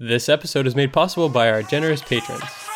This episode is made possible by our generous patrons.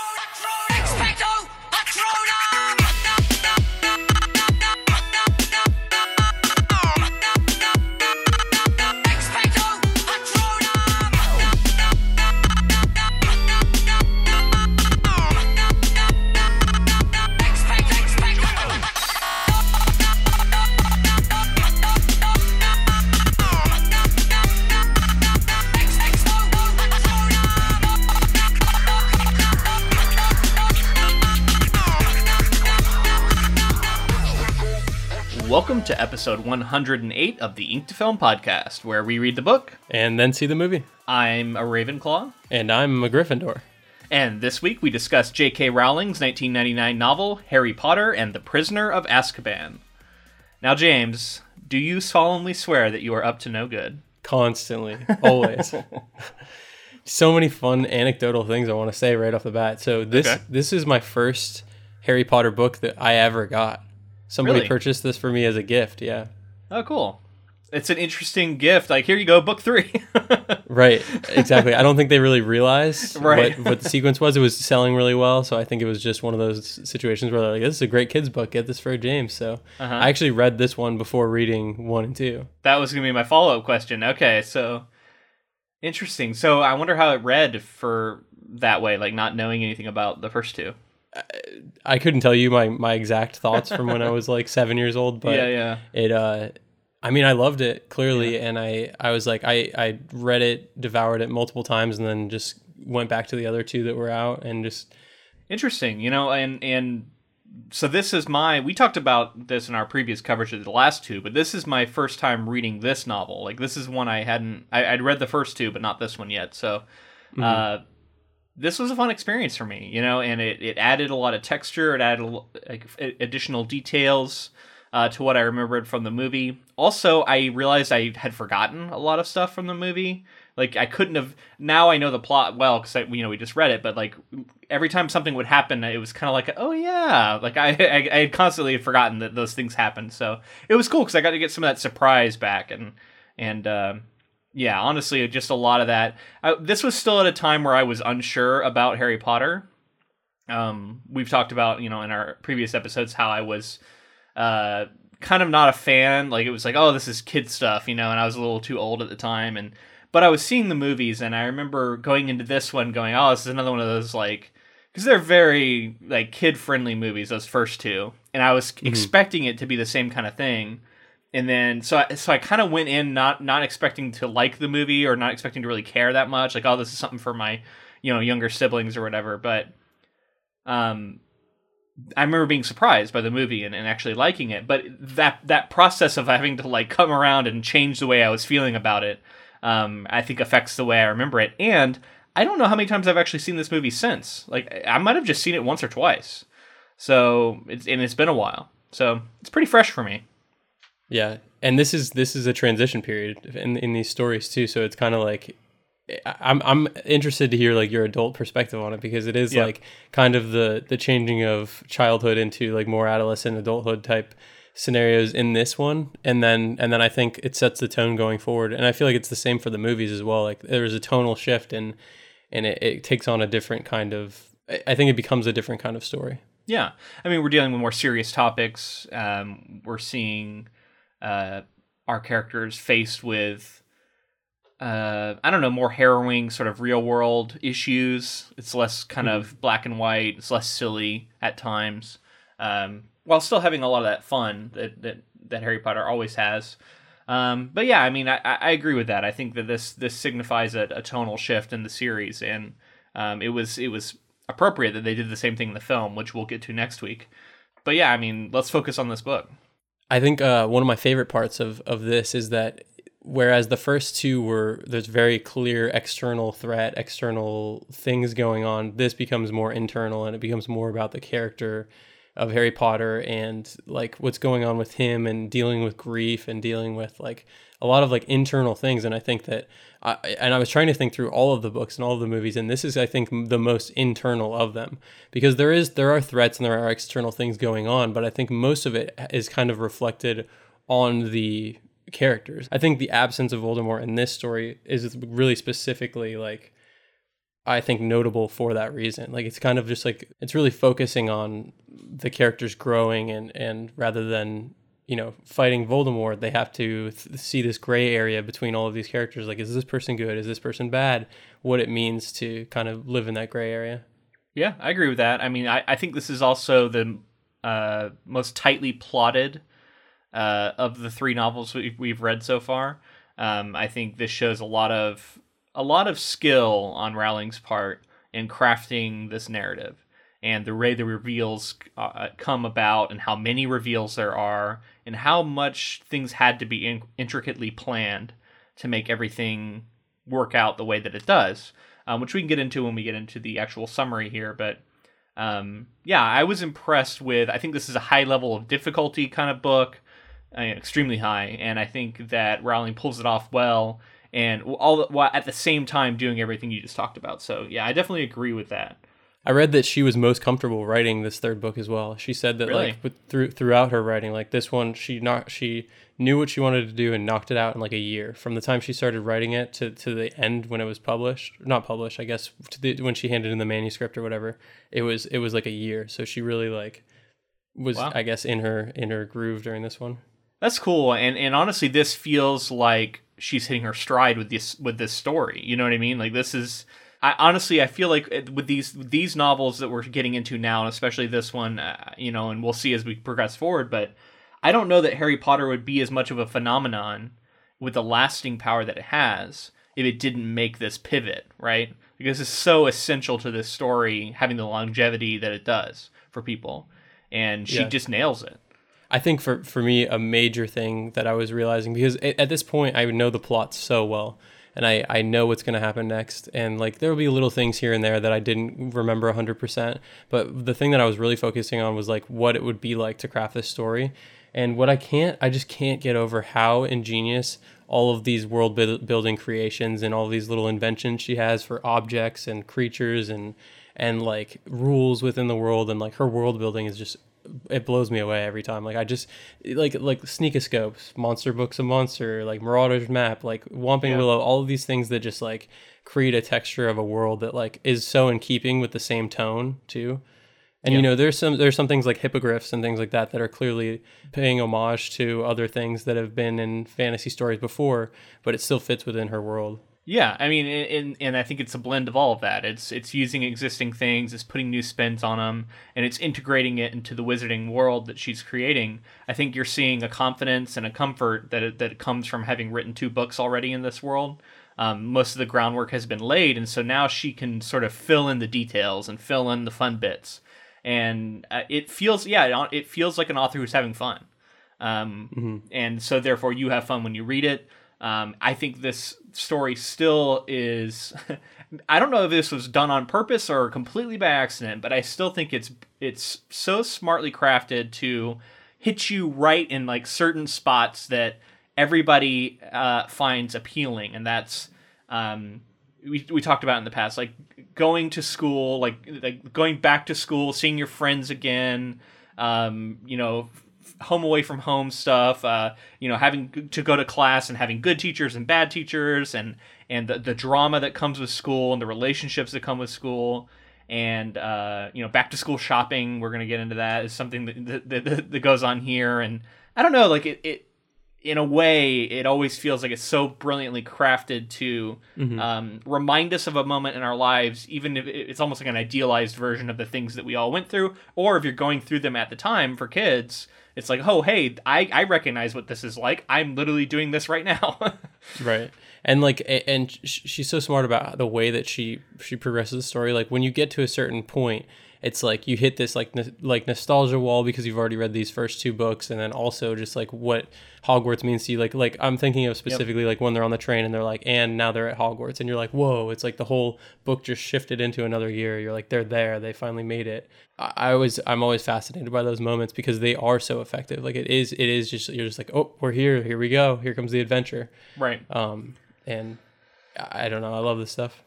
Episode 108 of the Ink to Film podcast, where we read the book. And then see the movie. I'm a Ravenclaw, And I'm a Gryffindor. and this week we discuss J.K. Rowling's 1999 novel Harry Potter and the Prisoner of Azkaban. Now, James, do you solemnly swear that you are up to no good? Constantly. Always. so many fun anecdotal things I want to say right off the bat. So this Okay. this is my first Harry Potter book that I ever got. Somebody Really? purchased this for me as a gift, yeah. Oh, cool. It's an interesting gift. Like, here you go, book three. Right, exactly. I don't think they really realized Right. what, what the sequence was. It was selling really well, so I think it was just one of those situations where they're like, "This is a great kids book. Get this for James." So Uh-huh. I actually read this one before reading one and two. that was going to be my follow up question. Okay, so interesting. So I wonder how it read for that way, like not knowing anything about the first two. I couldn't tell you my my exact thoughts from when I was like seven years old, but yeah, yeah. it uh I mean I loved it clearly and I I was like I I read it, devoured it multiple times and then just went back to the other two that were out and just Interesting, you know, and and so this is my we talked about this in our previous coverage of the last two, but this is my first time reading this novel. Like this is one I hadn't I, I'd read the first two, but not this one yet. So uh this was a fun experience for me, you know, and it, it added a lot of texture, it added like additional details uh, to what I remembered from the movie. Also, I realized I had forgotten a lot of stuff from the movie. Like I couldn't have. Now I know the plot well because you know we just read it. But like every time something would happen, it was kind of like, oh yeah, like I, I I had constantly forgotten that those things happened. So it was cool because I got to get some of that surprise back and and. Uh, yeah, honestly, just a lot of that. I, this was still at a time where I was unsure about Harry Potter. Um, we've talked about, you know, in our previous episodes how I was uh, kind of not a fan. Like it was like, oh, this is kid stuff, you know, and I was a little too old at the time. And but I was seeing the movies, and I remember going into this one, going, oh, this is another one of those like because they're very like kid friendly movies. Those first two, and I was expecting it to be the same kind of thing and then so I, so I kind of went in not not expecting to like the movie or not expecting to really care that much like oh this is something for my you know younger siblings or whatever but um I remember being surprised by the movie and, and actually liking it but that that process of having to like come around and change the way I was feeling about it um I think affects the way I remember it. And I don't know how many times I've actually seen this movie since. Like I might have just seen it once or twice. So it's and it's been a while. So it's pretty fresh for me yeah. And this is this is a transition period in in these stories too, so it's kind of like I- I'm I'm interested to hear like your adult perspective on it because it is Yeah. like kind of the the changing of childhood into like more adolescent adulthood type scenarios in this one and then and then I think it sets the tone going forward and I feel like it's the same for the movies as well like there's a tonal shift and and it, it takes on a different kind of I- I think it becomes a different kind of story Yeah, I mean, we're dealing with more serious topics. Um, we're seeing uh, our characters faced with, uh, I don't know, more harrowing sort of real world issues. It's less kind of black and white. It's less silly at times, um, while still having a lot of that fun that that, that Harry Potter always has. Um, but yeah, I mean, I, I I agree with that. I think that this this signifies a, a tonal shift in the series, and um, it was it was appropriate that they did the same thing in the film, which we'll get to next week. But yeah, I mean, let's focus on this book. I think uh, one of my favorite parts of, of this is that whereas the first two were there's very clear external threat, external things going on, this becomes more internal and it becomes more about the character of Harry Potter and like what's going on with him and dealing with grief and dealing with like a lot of like internal things and I think that I, and I was trying to think through all of the books and all of the movies and this is I think the most internal of them because there is there are threats and there are external things going on but I think most of it is kind of reflected on the characters. I think the absence of Voldemort in this story is really specifically like I think notable for that reason. Like it's kind of just like it's really focusing on the characters growing and and rather than you know fighting Voldemort, they have to th- see this gray area between all of these characters. Like, is this person good? Is this person bad? What it means to kind of live in that gray area. Yeah, I agree with that. I mean, I, I think this is also the uh, most tightly plotted uh, of the three novels we, we've read so far. Um, I think this shows a lot of a lot of skill on Rowling's part in crafting this narrative and the way the reveals uh, come about and how many reveals there are and how much things had to be in- intricately planned to make everything work out the way that it does, um, which we can get into when we get into the actual summary here. But um, yeah, I was impressed with. I think this is a high level of difficulty kind of book, uh, extremely high, and I think that Rowling pulls it off well, and all while at the same time doing everything you just talked about. So yeah, I definitely agree with that. I read that she was most comfortable writing this third book as well. She said that Really? like with, through throughout her writing, like this one, she not she knew what she wanted to do and knocked it out in like a year. From the time she started writing it to, to the end when it was published, not published, I guess, to the, when she handed in the manuscript or whatever, it was it was like a year. So she really like was Wow. I guess in her in her groove during this one. That's cool, and and honestly, this feels like she's hitting her stride with this with this story. You know what I mean? Like this is. I honestly, I feel like with these with these novels that we're getting into now, and especially this one, uh, you know, and we'll see as we progress forward. But I don't know that Harry Potter would be as much of a phenomenon with the lasting power that it has if it didn't make this pivot, right? Because it's so essential to this story having the longevity that it does for people, and she Yeah. just nails it. I think for for me a major thing that I was realizing because at, this point I know the plot so well and I I know what's going to happen next and like there will be little things here and there that I didn't remember 100% but the thing that I was really focusing on was like what it would be like to craft this story and what I can't I just can't get over how ingenious all of these world building creations and all these little inventions she has for objects and creatures and and like rules within the world and like her world building is just it blows me away every time. Like I just like like sneakoscopes, monster books of monster, like Marauder's map, like Whomping Yeah. Willow, all of these things that just like create a texture of a world that like is so in keeping with the same tone too. And you know, there's some there's some things like hippogriffs and things like that that are clearly paying homage to other things that have been in fantasy stories before, but it still fits within her world. Yeah, I mean, and and I think it's a blend of all of that. It's it's using existing things, it's putting new spins on them, and it's integrating it into the wizarding world that she's creating. I think you're seeing a confidence and a comfort that it, that comes from having written two books already in this world. Um, most of the groundwork has been laid, and so now she can sort of fill in the details and fill in the fun bits. And uh, it feels, yeah, it, it feels like an author who's having fun. Um, And so, therefore, you have fun when you read it. Um, I think this story still is. I don't know if this was done on purpose or completely by accident, but I still think it's it's so smartly crafted to hit you right in like certain spots that everybody uh, finds appealing, and that's um, we we talked about in the past, like going to school, like like going back to school, seeing your friends again, um, you know, home away from home stuff, uh, you know, having to go to class and having good teachers and bad teachers, and and the the drama that comes with school and the relationships that come with school. And uh, you know, back to school shopping. We're gonna get into that. Is something that, that, that, that goes on here, and I don't know. Like it, it, in a way, it always feels like it's so brilliantly crafted to um, remind us of a moment in our lives, even if it's almost like an idealized version of the things that we all went through. Or if you're going through them at the time for kids, it's like, oh, hey, I, I recognize what this is like. I'm literally doing this right now. right and like and she's so smart about the way that she she progresses the story like when you get to a certain point it's like you hit this like n- like nostalgia wall because you've already read these first two books and then also just like what hogwarts means to you. Like like i'm thinking of specifically like when they're on the train and they're like and now they're at hogwarts and you're like whoa it's like the whole book just shifted into another year. You're like they're there. They finally made it. I, I always i'm always fascinated by those moments because they are so effective. Like it is it is just you're just like oh we're here. Here we go. Here comes the adventure. Right. um, and I don't know. I love this stuff.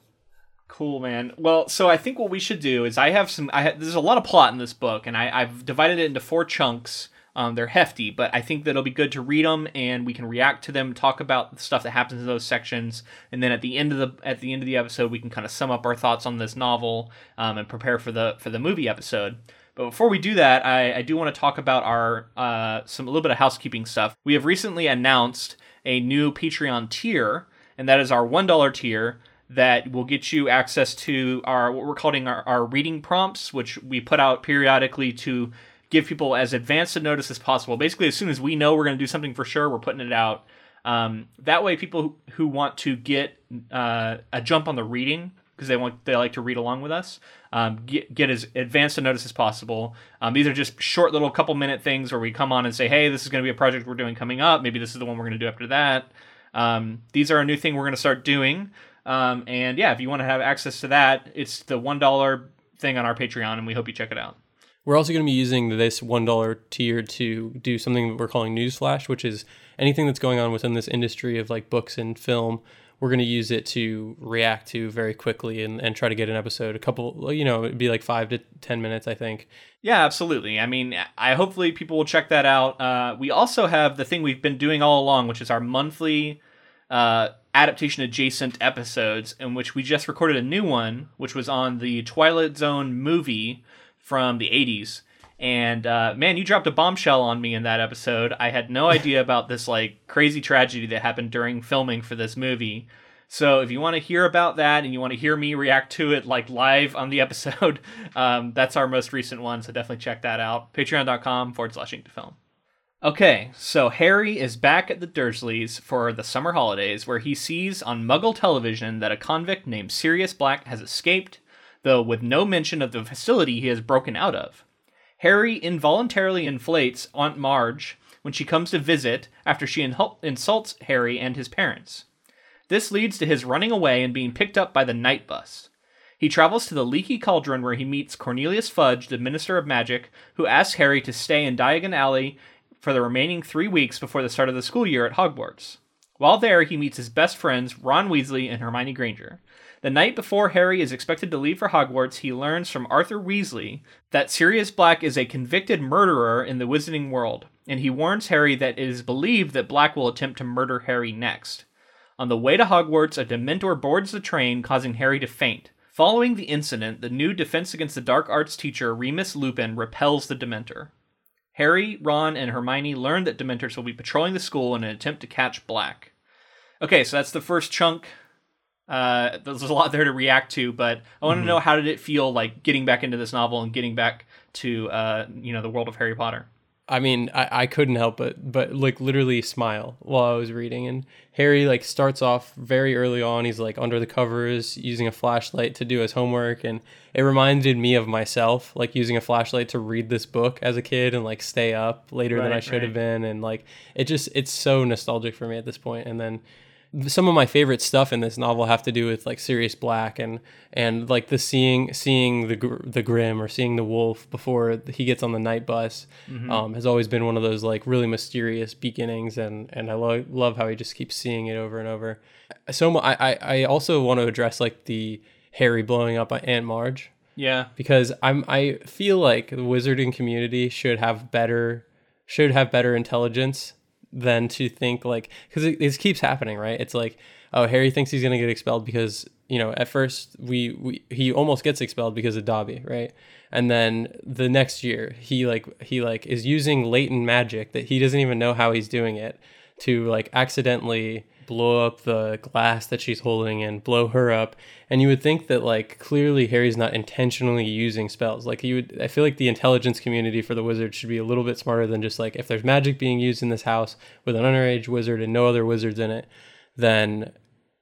Cool, man. Well, so I think what we should do is I have some. I there's a lot of plot in this book, and I, I've divided it into four chunks Um, they're hefty, but I think that it'll be good to read them and we can react to them, talk about the stuff that happens in those sections, and then at the end of the at the end of the episode, we can kind of sum up our thoughts on this novel um, and prepare for the for the movie episode. But before we do that, I, I do want to talk about our uh, some a little bit of housekeeping stuff. We have recently announced a new Patreon tier, and that is our one dollar tier that will get you access to our what we're calling our, our reading prompts, which we put out periodically to give people as advanced a notice as possible. Basically, as soon as we know we're going to do something for sure, we're putting it out. Um, that way, people who, want to get uh, a jump on the reading because they want they like to read along with us, um, get get as advanced a notice as possible. Um, these are just short little couple minute things where we come on and say, hey, this is going to be a project we're doing coming up. Maybe this is the one we're going to do after that. Um, these are a new thing we're going to start doing. Um, and yeah, if you want to have access to that, it's the one dollar thing on our Patreon, and we hope you check it out. We're also going to be using this $1 tier to do something that we're calling Newsflash, which is anything that's going on within this industry of like books and film. We're going to use it to react to very quickly and, and try to get an episode, a couple, you know, it'd be like five to 10 minutes, I think. Yeah, absolutely. I mean, I hopefully people will check that out. Uh, we also have the thing we've been doing all along, which is our monthly uh, adaptation adjacent episodes, in which we just recorded a new one, which was on the Twilight Zone movie from the 80s. And uh, man, you dropped a bombshell on me in that episode. I had no idea about this like crazy tragedy that happened during filming for this movie. So if you want to hear about that and you want to hear me react to it like live on the episode, um, that's our most recent one. So definitely check that out. Patreon.com forward slash ink to film. Okay, so Harry is back at the Dursleys for the summer holidays, where he sees on Muggle television that a convict named Sirius Black has escaped, though with no mention of the facility he has broken out of. Harry involuntarily inflates Aunt Marge when she comes to visit after she insults Harry and his parents. This leads to his running away and being picked up by the Knight Bus. He travels to the Leaky Cauldron where he meets Cornelius Fudge, the Minister of Magic, who asks Harry to stay in Diagon Alley for the remaining three weeks before the start of the school year at Hogwarts. While there, he meets his best friends, Ron Weasley and Hermione Granger. The night before Harry is expected to leave for Hogwarts, he learns from Arthur Weasley that Sirius Black is a convicted murderer in the wizarding world, and he warns Harry that it is believed that Black will attempt to murder Harry next. On the way to Hogwarts, a Dementor boards the train, causing Harry to faint. Following the incident, the new Defense Against the Dark Arts teacher, Remus Lupin, repels the Dementor. Harry, Ron, and Hermione learn that Dementors will be patrolling the school in an attempt to catch Black. Okay, so that's the first chunk. Uh, there's a lot there to react to, but I want to know how did it feel like getting back into this novel and getting back to uh, you know the world of Harry Potter. I mean, I, I couldn't help but but like literally smile while I was reading. And Harry like starts off very early on. He's like under the covers using a flashlight to do his homework, and it reminded me of myself, like using a flashlight to read this book as a kid and like stay up later than I Right, should have been. And like it just it's so nostalgic for me at this point. And then some of my favorite stuff in this novel have to do with like Sirius Black and and like the seeing seeing the gr- the Grim or seeing the Wolf before he gets on the Knight Bus um, has always been one of those like really mysterious beginnings and and I lo- love how he just keeps seeing it over and over. So I I, I also want to address like the Harry blowing up Aunt Marge. Yeah, because I'm I feel like the wizarding community should have better should have better intelligence than to think like because it, this keeps happening right? It's like oh harry thinks he's going to get expelled because you know at first we, we he almost gets expelled because of dobby right? And then the next year he like he like is using latent magic that he doesn't even know how he's doing it to like accidentally blow up the glass that she's holding and blow her up. And you would think that like clearly harry's not intentionally using spells. Like you would i feel like the intelligence community for the wizard should be a little bit smarter than just like if there's magic being used in this house with an underage wizard and no other wizards in it then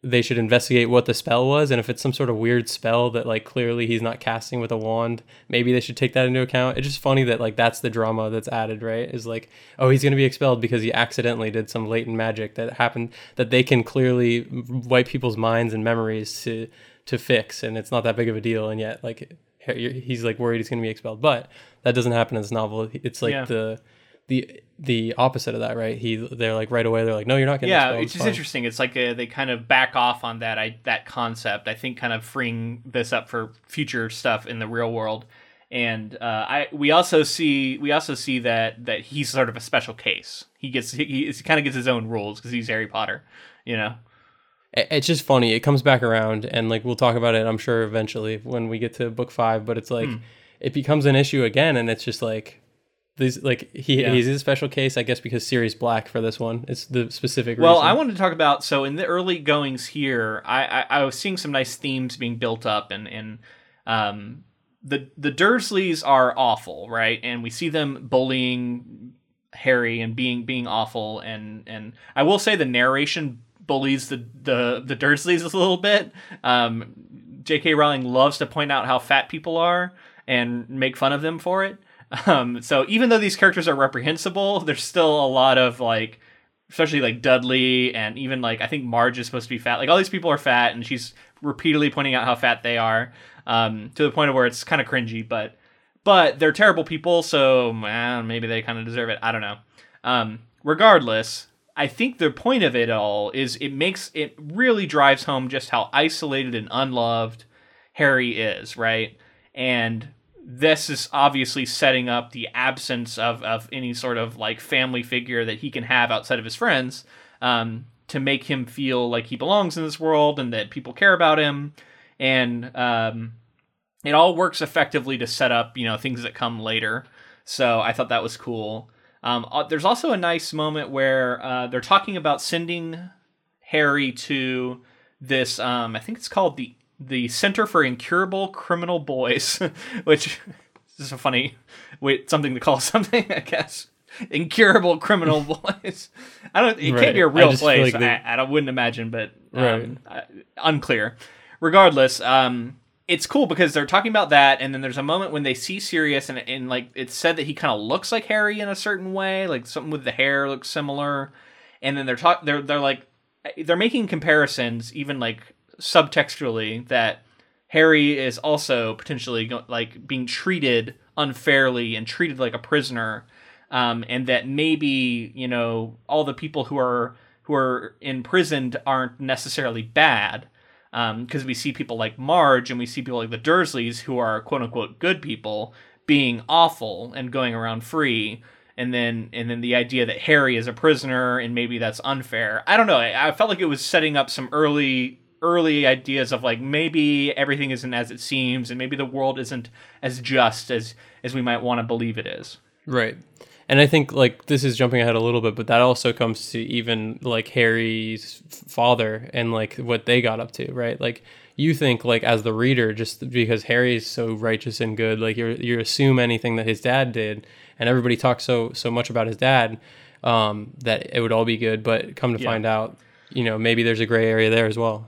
they should investigate what the spell was and if it's some sort of weird spell that like clearly he's not casting with a wand maybe they should take that into account. It's just funny that like that's the drama that's added right? Is like oh he's going to be expelled because he accidentally did some latent magic that happened that they can clearly wipe people's minds and memories to to fix and it's not that big of a deal and yet like he's like worried he's going to be expelled. But that doesn't happen in this novel. It's like Yeah. the the the opposite of that right he they're like right away they're like no you're not getting yeah, which it's is fine." interesting. It's like uh they kind of back off on that I that concept. I think kind of freeing this up for future stuff in the real world. and uh, I we also see we also see that that he's sort of a special case. He gets he, he kind of gets his own rules because he's Harry Potter, you know. It's just funny. It comes back around, and like we'll talk about it. I'm sure eventually when we get to book five. But it's like Hmm. it becomes an issue again, and it's just like these like he Yeah. he's a special case, I guess, because Sirius Black for this one. It's the specific. Well, reason. I wanted to talk about so in the early goings here, I, I, I was seeing some nice themes being built up, and and um, the the Dursleys are awful, right? And we see them bullying Harry and being being awful, and and I will say the narration bullies the the the Dursleys a little bit. Um, J.K. Rowling loves to point out how fat people are and make fun of them for it. Um, so even though these characters are reprehensible, there's still a lot of like especially like Dudley and even like I think Marge is supposed to be fat. Like all these people are fat, and she's repeatedly pointing out how fat they are, um, to the point of where it's kind of cringy. But but they're terrible people, so maybe they kind of deserve it. I don't know. Um, regardless, I think the point of it all is it makes it really drives home just how isolated and unloved Harry is, right? And this is obviously setting up the absence of, of any sort of like family figure that he can have outside of his friends um, to make him feel like he belongs in this world and that people care about him. And um, it all works effectively to set up, you know, things that come later. So I thought that was cool. Um, uh, there's also a nice moment where uh, they're talking about sending Harry to this. Um, I think it's called the the Center for Incurable Criminal Boys, which is a funny wait something to call something, I guess. Incurable criminal boys. I don't. It Right. can't be a real place. like they- I, I don't- wouldn't imagine, but um, Right. unclear. Regardless, um, it's cool because they're talking about that, and then there's a moment when they see Sirius, and, and like it's said that he kind of looks like Harry in a certain way, like something with the hair looks similar, and then they're talk they're they're like they're making comparisons, even like subtextually, that Harry is also potentially like being treated unfairly and treated like a prisoner, um, and that maybe you know all the people who are who are imprisoned aren't necessarily bad, because we see people like Marge and we see people like the Dursleys who are quote unquote good people being awful and going around free. And then, and then the idea that Harry is a prisoner and maybe that's unfair. I don't know. I, I felt like it was setting up some early early ideas of like maybe everything isn't as it seems and maybe the world isn't as just as as we might want to believe it is Right. And I think like this is jumping ahead a little bit, but that also comes to even like Harry's father and like what they got up to, right? Like you think like as the reader, just because Harry's so righteous and good, like you you assume anything that his dad did, and everybody talks so so much about his dad um, that it would all be good, but come to Yeah. find out, you know, maybe there's a gray area there as well.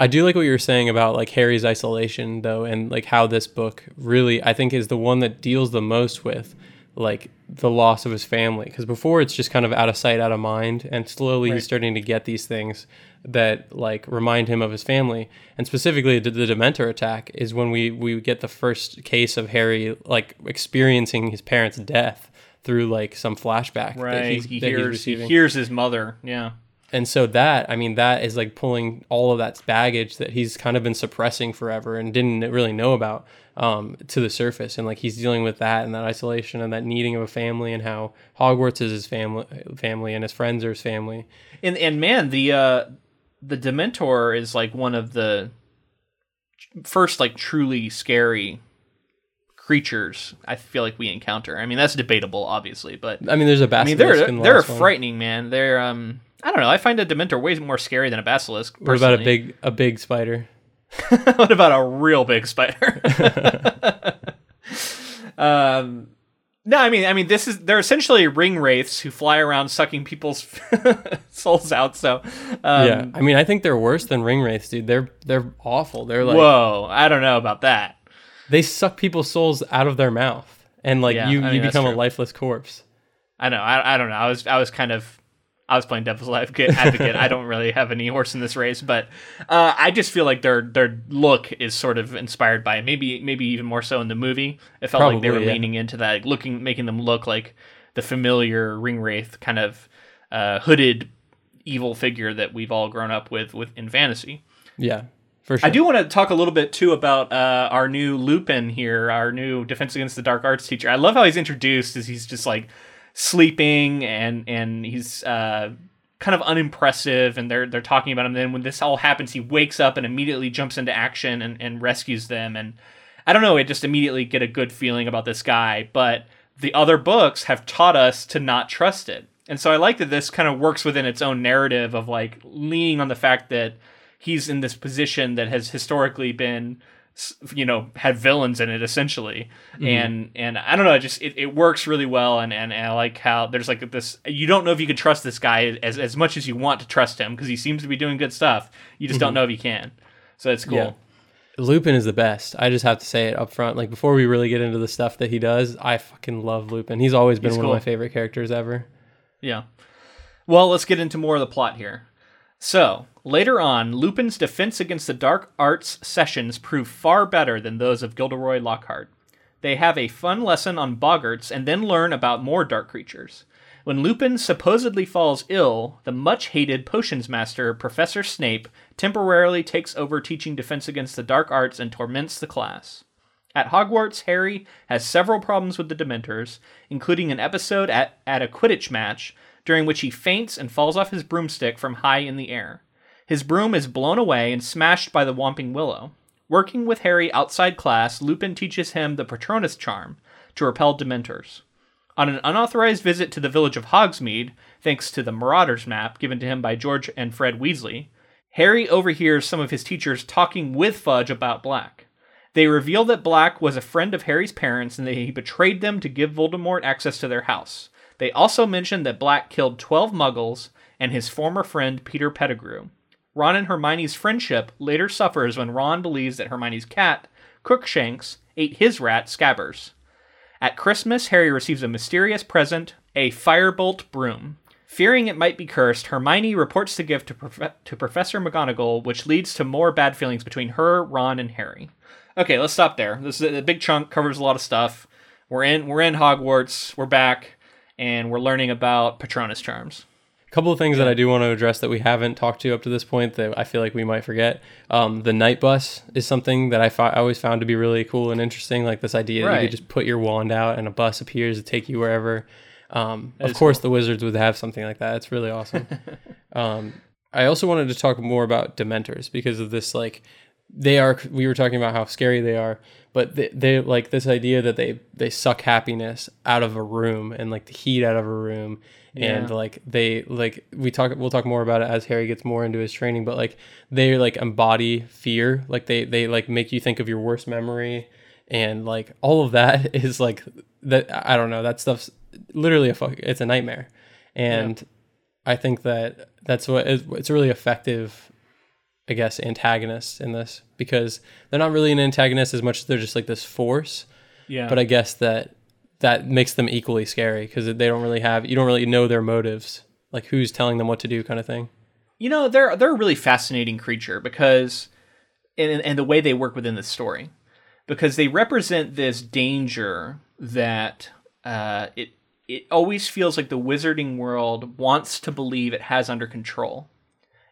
I do like what you were saying about like Harry's isolation though and like how this book really I think is the one that deals the most with like the loss of his family. Because before it's just kind of out of sight out of mind and slowly Right. he's starting to get these things that like remind him of his family. And specifically the, the dementor attack is when we we get the first case of Harry like experiencing his parents death through like some flashback that right. He's, he that he's hears he hears his mother. Yeah and so that i mean that is like pulling all of that baggage that he's kind of been suppressing forever and didn't really know about um, to the surface. And like he's dealing with that and that isolation and that needing of a family and how hogwarts is his family family and his friends are his family. And and man the uh the dementor is like one of the first like truly scary creatures i feel like we encounter. I mean that's debatable obviously but i mean there's a i mean they're the they're frightening man. They're um i don't know i find a dementor way more scary than a basilisk what about a big a big spider what about a real big spider? um, no, I mean, I mean, this is they're essentially ring wraiths who fly around sucking people's souls out. So, um, yeah i mean i think they're worse than ring wraiths dude they're they're awful they're like whoa, I don't know about that. they suck people's souls out of their mouth and like Yeah, you I you mean, that's become a lifeless corpse I know, I, I don't know. I was, I was kind of, I was playing devil's advocate. advocate. I don't really have any horse in this race, but uh, I just feel like their their look is sort of inspired by maybe maybe even more so in the movie. It felt like they were yeah. leaning into that, like, looking, making them look like the familiar ring wraith kind of uh, hooded evil figure that we've all grown up with with in fantasy. Yeah, for sure. I do want to talk a little bit too about uh, our new Lupin here, our new Defense Against the Dark Arts teacher. I love how he's introduced as he's just like sleeping and and he's uh, kind of unimpressive, and they're they're talking about him. Then when this all happens, he wakes up and immediately jumps into action and, and rescues them. And I don't know, I just immediately get a good feeling about this guy. But the other books have taught us to not trust it. And so I like that this kind of works within its own narrative of like leaning on the fact that he's in this position that has historically been you know had villains in it essentially mm-hmm. and and i don't know it just it, it works really well and, and i like how there's like this you don't know if you can trust this guy as, as much as you want to trust him because he seems to be doing good stuff you just don't mm-hmm. know if you can so it's cool Yeah. Lupin is the best. I just have to say it up front. Like before we really get into the stuff that he does, I fucking love Lupin. He's always been He's one cool. of my favorite characters ever. Yeah. Well, let's get into more of the plot here. So, later on, Lupin's defense against the dark arts sessions prove far better than those of Gilderoy Lockhart. They have a fun lesson on boggarts and then learn about more dark creatures. When Lupin supposedly falls ill, the much hated potions master, Professor Snape, temporarily takes over teaching defense against the dark arts and torments the class. At Hogwarts, Harry has several problems with the Dementors, including an episode at, at a Quidditch match during which he faints and falls off his broomstick from high in the air. His broom is blown away and smashed by the Whomping Willow. Working with Harry outside class, Lupin teaches him the Patronus charm to repel Dementors. On an unauthorized visit to the village of Hogsmeade, thanks to the Marauders map given to him by George and Fred Weasley, Harry overhears some of his teachers talking with Fudge about Black. They reveal that Black was a friend of Harry's parents and that he betrayed them to give Voldemort access to their house. They also mention that Black killed 12 muggles and his former friend Peter Pettigrew. Ron and Hermione's friendship later suffers when Ron believes that Hermione's cat, Crookshanks, ate his rat, Scabbers. At Christmas, Harry receives a mysterious present, a firebolt broom. Fearing it might be cursed, Hermione reports the gift to, Prof- to Professor McGonagall, which leads to more bad feelings between her, Ron, and Harry. Okay, let's stop there. This is a big chunk, covers a lot of stuff. We're in we're in Hogwarts, we're back, and we're learning about Patronus charms. A couple of things that I do want to address that we haven't talked to up to this point that I feel like we might forget. Um, the Knight Bus is something that I, fi- I always found to be really cool and interesting. Like this idea that you could just put your wand out and a bus appears to take you wherever. Um, of course, the wizards would have something like that. It's really awesome. um, I also wanted to talk more about Dementors because of this. Like, they are. We were talking about how scary they are, but they, they like this idea that they they suck happiness out of a room and like the heat out of a room and like they like we talk we'll talk more about it as harry gets more into his training but like they like embody fear. Like they they like make you think of your worst memory and like all of that is like that i don't know that stuff's literally a fuck it's a nightmare. And i think that that's what it's really effective i guess antagonist in this because they're not really an antagonist as much as they're just like this force Yeah. but I guess that that makes them equally scary because they don't really have you don't really know their motives, like who's telling them what to do, kind of thing. You know, they're they're a really fascinating creature because and and the way they work within the story. Because they represent this danger that uh, it it always feels like the wizarding world wants to believe it has under control.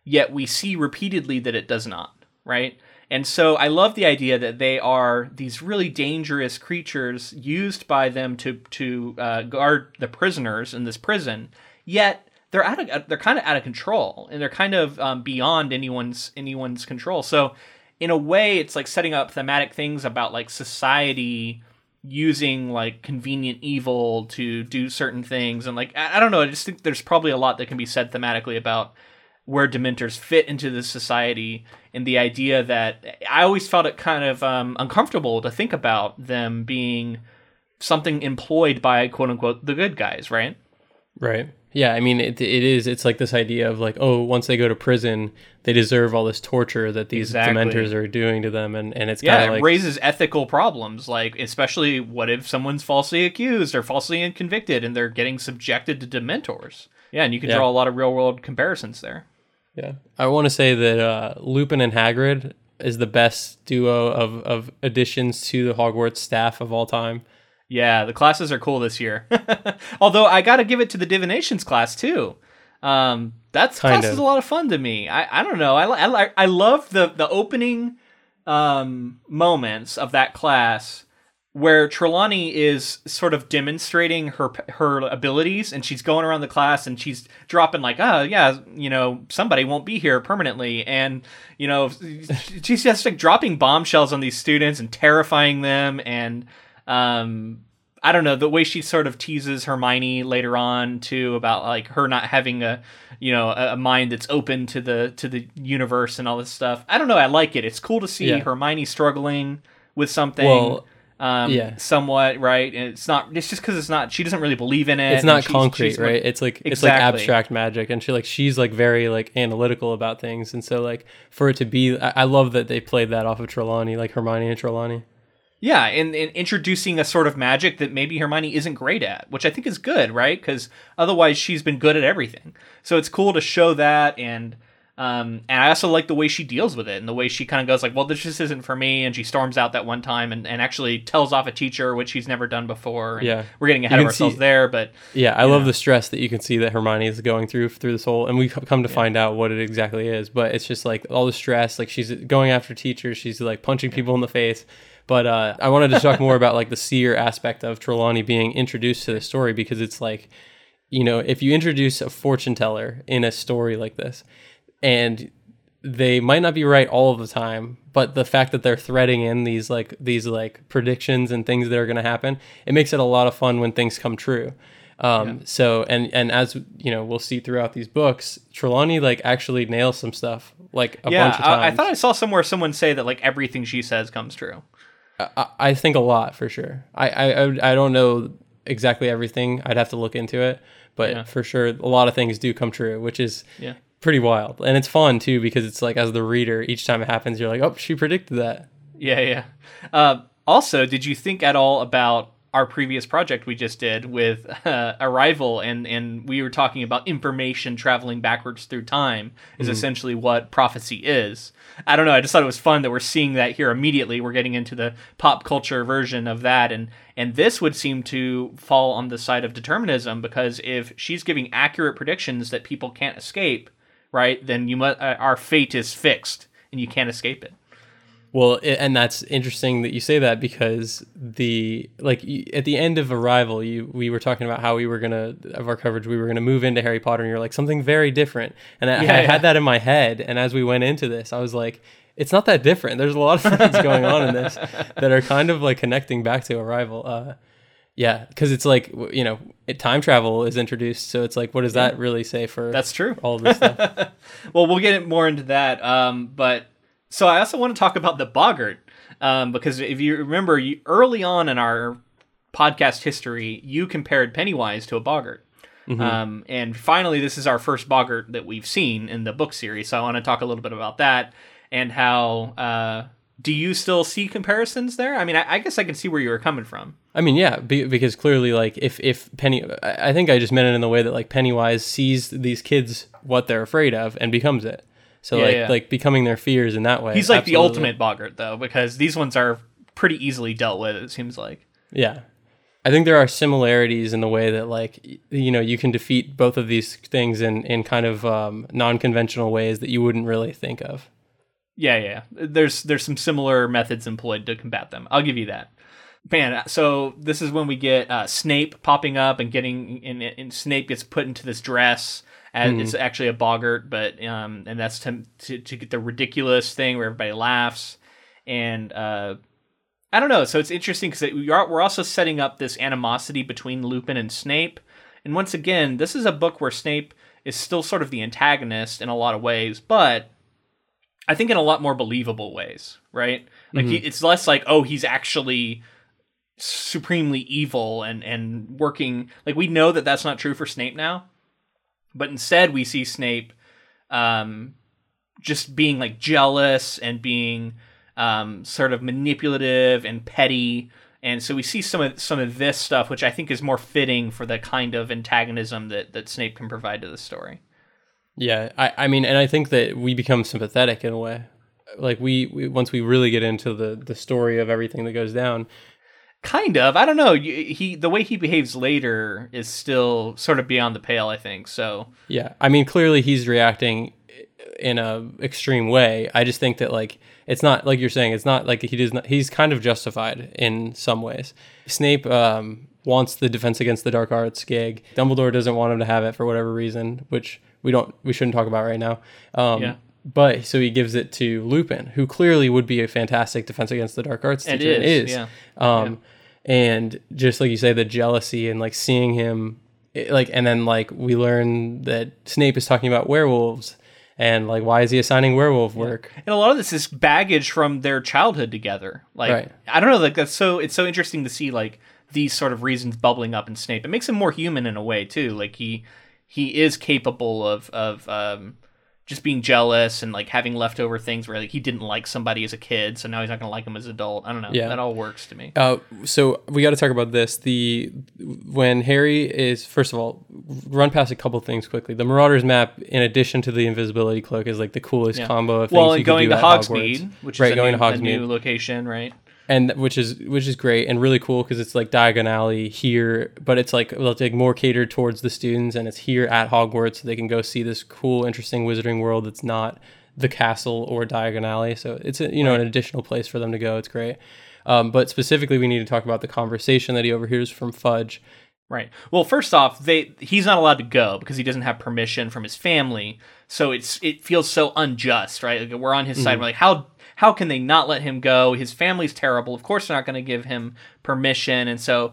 Yet we see repeatedly that it does not, right? And so I love the idea that they are these really dangerous creatures used by them to to uh, guard the prisoners in this prison. Yet they're out of they're kind of out of control and they're kind of um, beyond anyone's anyone's control. So in a way, it's like setting up thematic things about like society using like convenient evil to do certain things and like I, I don't know. I just think there's probably a lot that can be said thematically about where Dementors fit into this society and the idea that I always felt it kind of um, uncomfortable to think about them being something employed by quote unquote the good guys, right? Right. Yeah. I mean, it, it is. It's like this idea of like, oh, once they go to prison, they deserve all this torture that these Exactly. dementors are doing to them, and and it's Yeah, kind it of like raises ethical problems, like especially what if someone's falsely accused or falsely convicted and they're getting subjected to dementors. Yeah, and you can Yeah. draw a lot of real world comparisons there. Yeah. I want to say that uh, Lupin and Hagrid is the best duo of of additions to the Hogwarts staff of all time. Yeah, the classes are cool this year. Although I got to give it to the divinations class too. Um, that's Kind class is a lot of fun to me. I, I don't know. I, I, I love the the opening um, moments of that class where Trelawney is sort of demonstrating her her abilities, and she's going around the class and she's dropping like, oh yeah, you know, somebody won't be here permanently, and you know, she's just like dropping bombshells on these students and terrifying them, and um, I don't know the way she sort of teases Hermione later on too about like her not having a you know a, mind that's open to the to the universe and all this stuff. I don't know. I like it. It's cool to see Yeah. Hermione struggling with something. Well, um, yeah. somewhat right. And it's not. It's just because it's not. She doesn't really believe in it. it's not she's- concrete, she's, right? It's like it's like abstract magic, and she like she's like very like analytical about things, and so like for it to be, I, I love that they played that off of Trelawney, like Hermione and Trelawney. Yeah, and, and introducing a sort of magic that maybe Hermione isn't great at, which I think is good, right? Because otherwise she's been good at everything. So it's cool to show that, and um, and I also like the way she deals with it, and the way she kind of goes like, "Well, this just isn't for me," and she storms out that one time, and, and actually tells off a teacher, which she's never done before. And Yeah. we're getting ahead of can see- ourselves there, but Yeah, I love the stress that you can see that Hermione is going through through this whole, and we come to find out what it exactly is. But it's just like all the stress, like she's going after teachers, she's like punching people in the face. But uh, I wanted to talk more about like the seer aspect of Trelawney being introduced to the story because it's like, you know, if you introduce a fortune teller in a story like this, and they might not be right all of the time, but the fact that they're threading in these like these like predictions and things that are going to happen, it makes it a lot of fun when things come true. Um, So and and as you know, we'll see throughout these books, Trelawney like actually nails some stuff like a yeah, bunch of times. I, I thought I saw somewhere someone say that like everything she says comes true. I, I think a lot for sure. I, I I I don't know exactly everything. I'd have to look into it, but Yeah. for sure, a lot of things do come true, which is Yeah. Pretty wild, and it's fun too because it's like as the reader, each time it happens, you're like, oh, she predicted that. Yeah, yeah. Uh, also, did you think at all about our previous project we just did with uh, Arrival, and and we were talking about information traveling backwards through time is essentially what prophecy is. I don't know. I just thought it was fun that we're seeing that here immediately. We're getting into the pop culture version of that, and and this would seem to fall on the side of determinism because if she's giving accurate predictions that people can't escape, right? Then you must, uh, our fate is fixed, and you can't escape it. Well, and that's interesting that you say that because the like at the end of Arrival, you we were talking about how we were gonna of our coverage, we were gonna move into Harry Potter, and you're like something very different, and I, Yeah, I yeah. had that in my head, and as we went into this, I was like, it's not that different. There's a lot of things going on in this that are kind of like connecting back to Arrival. Uh, yeah, because it's like you know, it, time travel is introduced, so it's like, what does that really say for That's true. all of this stuff? well, we'll get more into that. Um, but so I also want to talk about the boggart um, because if you remember, you, early on in our podcast history, you compared Pennywise to a boggart. Um, and finally, this is our first boggart that we've seen in the book series. So I want to talk a little bit about that and how. Uh, do you still see comparisons there? I mean, I, I guess I can see where you were coming from. I mean, yeah, be, because clearly, like, if if Penny, I I think I just meant it in the way that like Pennywise sees these kids what they're afraid of and becomes it. So Yeah, like yeah. like becoming their fears in that way. He's like the ultimate boggart, though, because these ones are pretty easily dealt with. It seems like. Yeah, I think there are similarities in the way that like you know you can defeat both of these things in in kind of um, non-conventional ways that you wouldn't really think of. Yeah, yeah. There's there's some similar methods employed to combat them. I'll give you that. Man, so this is when we get uh, Snape popping up and getting and, and Snape gets put into this dress. And It's actually a boggart, but um, and that's to, to to get the ridiculous thing where everybody laughs, and uh, I don't know. So it's interesting because we are we're also setting up this animosity between Lupin and Snape, and once again, this is a book where Snape is still sort of the antagonist in a lot of ways, but I think in a lot more believable ways, right? Like he, it's less like oh he's actually supremely evil and and working like we know that that's not true for Snape now, but instead we see Snape um just being like jealous and being um sort of manipulative and petty and so we see some of some of this stuff which I think is more fitting for the kind of antagonism that that Snape can provide to the story. Yeah, I, I mean, and I think that we become sympathetic in a way. Like we, we once we really get into the the story of everything that goes down. Kind of. I don't know. He the way he behaves later is still sort of beyond the pale. I think so. Yeah, I mean, clearly he's reacting in a extreme way. I just think that like it's not like you're saying. It's not like he does not. He's kind of justified in some ways. Snape um, wants the defense against the dark arts gig. Dumbledore doesn't want him to have it for whatever reason, which we don't. We shouldn't talk about right now. Um, Yeah. But so he gives it to Lupin, who clearly would be a fantastic defense against the dark arts It teacher. and is, is. yeah. Um, and just like you say, the jealousy and like seeing him, it- like, and then like we learn that Snape is talking about werewolves, and like why is he assigning werewolf work? And a lot of this is baggage from their childhood together. Like Right. I don't know, like that's so it's so interesting to see like these sort of reasons bubbling up in Snape. It makes him more human in a way too. Like he he is capable of of um just being jealous and like having leftover things where like he didn't like somebody as a kid, so now he's not gonna like him as an adult. I don't know. Yeah. That all works to me. Uh, so we got to talk about this. The when Harry is first of all, run past a couple things quickly. The Marauders map, in addition to the invisibility cloak, is like the coolest Yeah. combo of things well, you and going do to Hogsmeade, Hogwarts. which right, is a, going new, to Hogsmeade. new location, right? And which is which is great and really cool because it's like Diagon Alley here, but it's like well, it's like more catered towards the students, and it's here at Hogwarts, so they can go see this cool, interesting wizarding world that's not the castle or Diagon Alley. So it's a, you know an additional place for them to go. It's great. Um, but specifically, we need to talk about the conversation that he overhears from Fudge. Right. Well, first off, they he's not allowed to go because he doesn't have permission from his family. So it's it feels so unjust, right? Like we're on his side. We're like, how how can they not let him go? His family's terrible. Of course, they're not going to give him permission. And so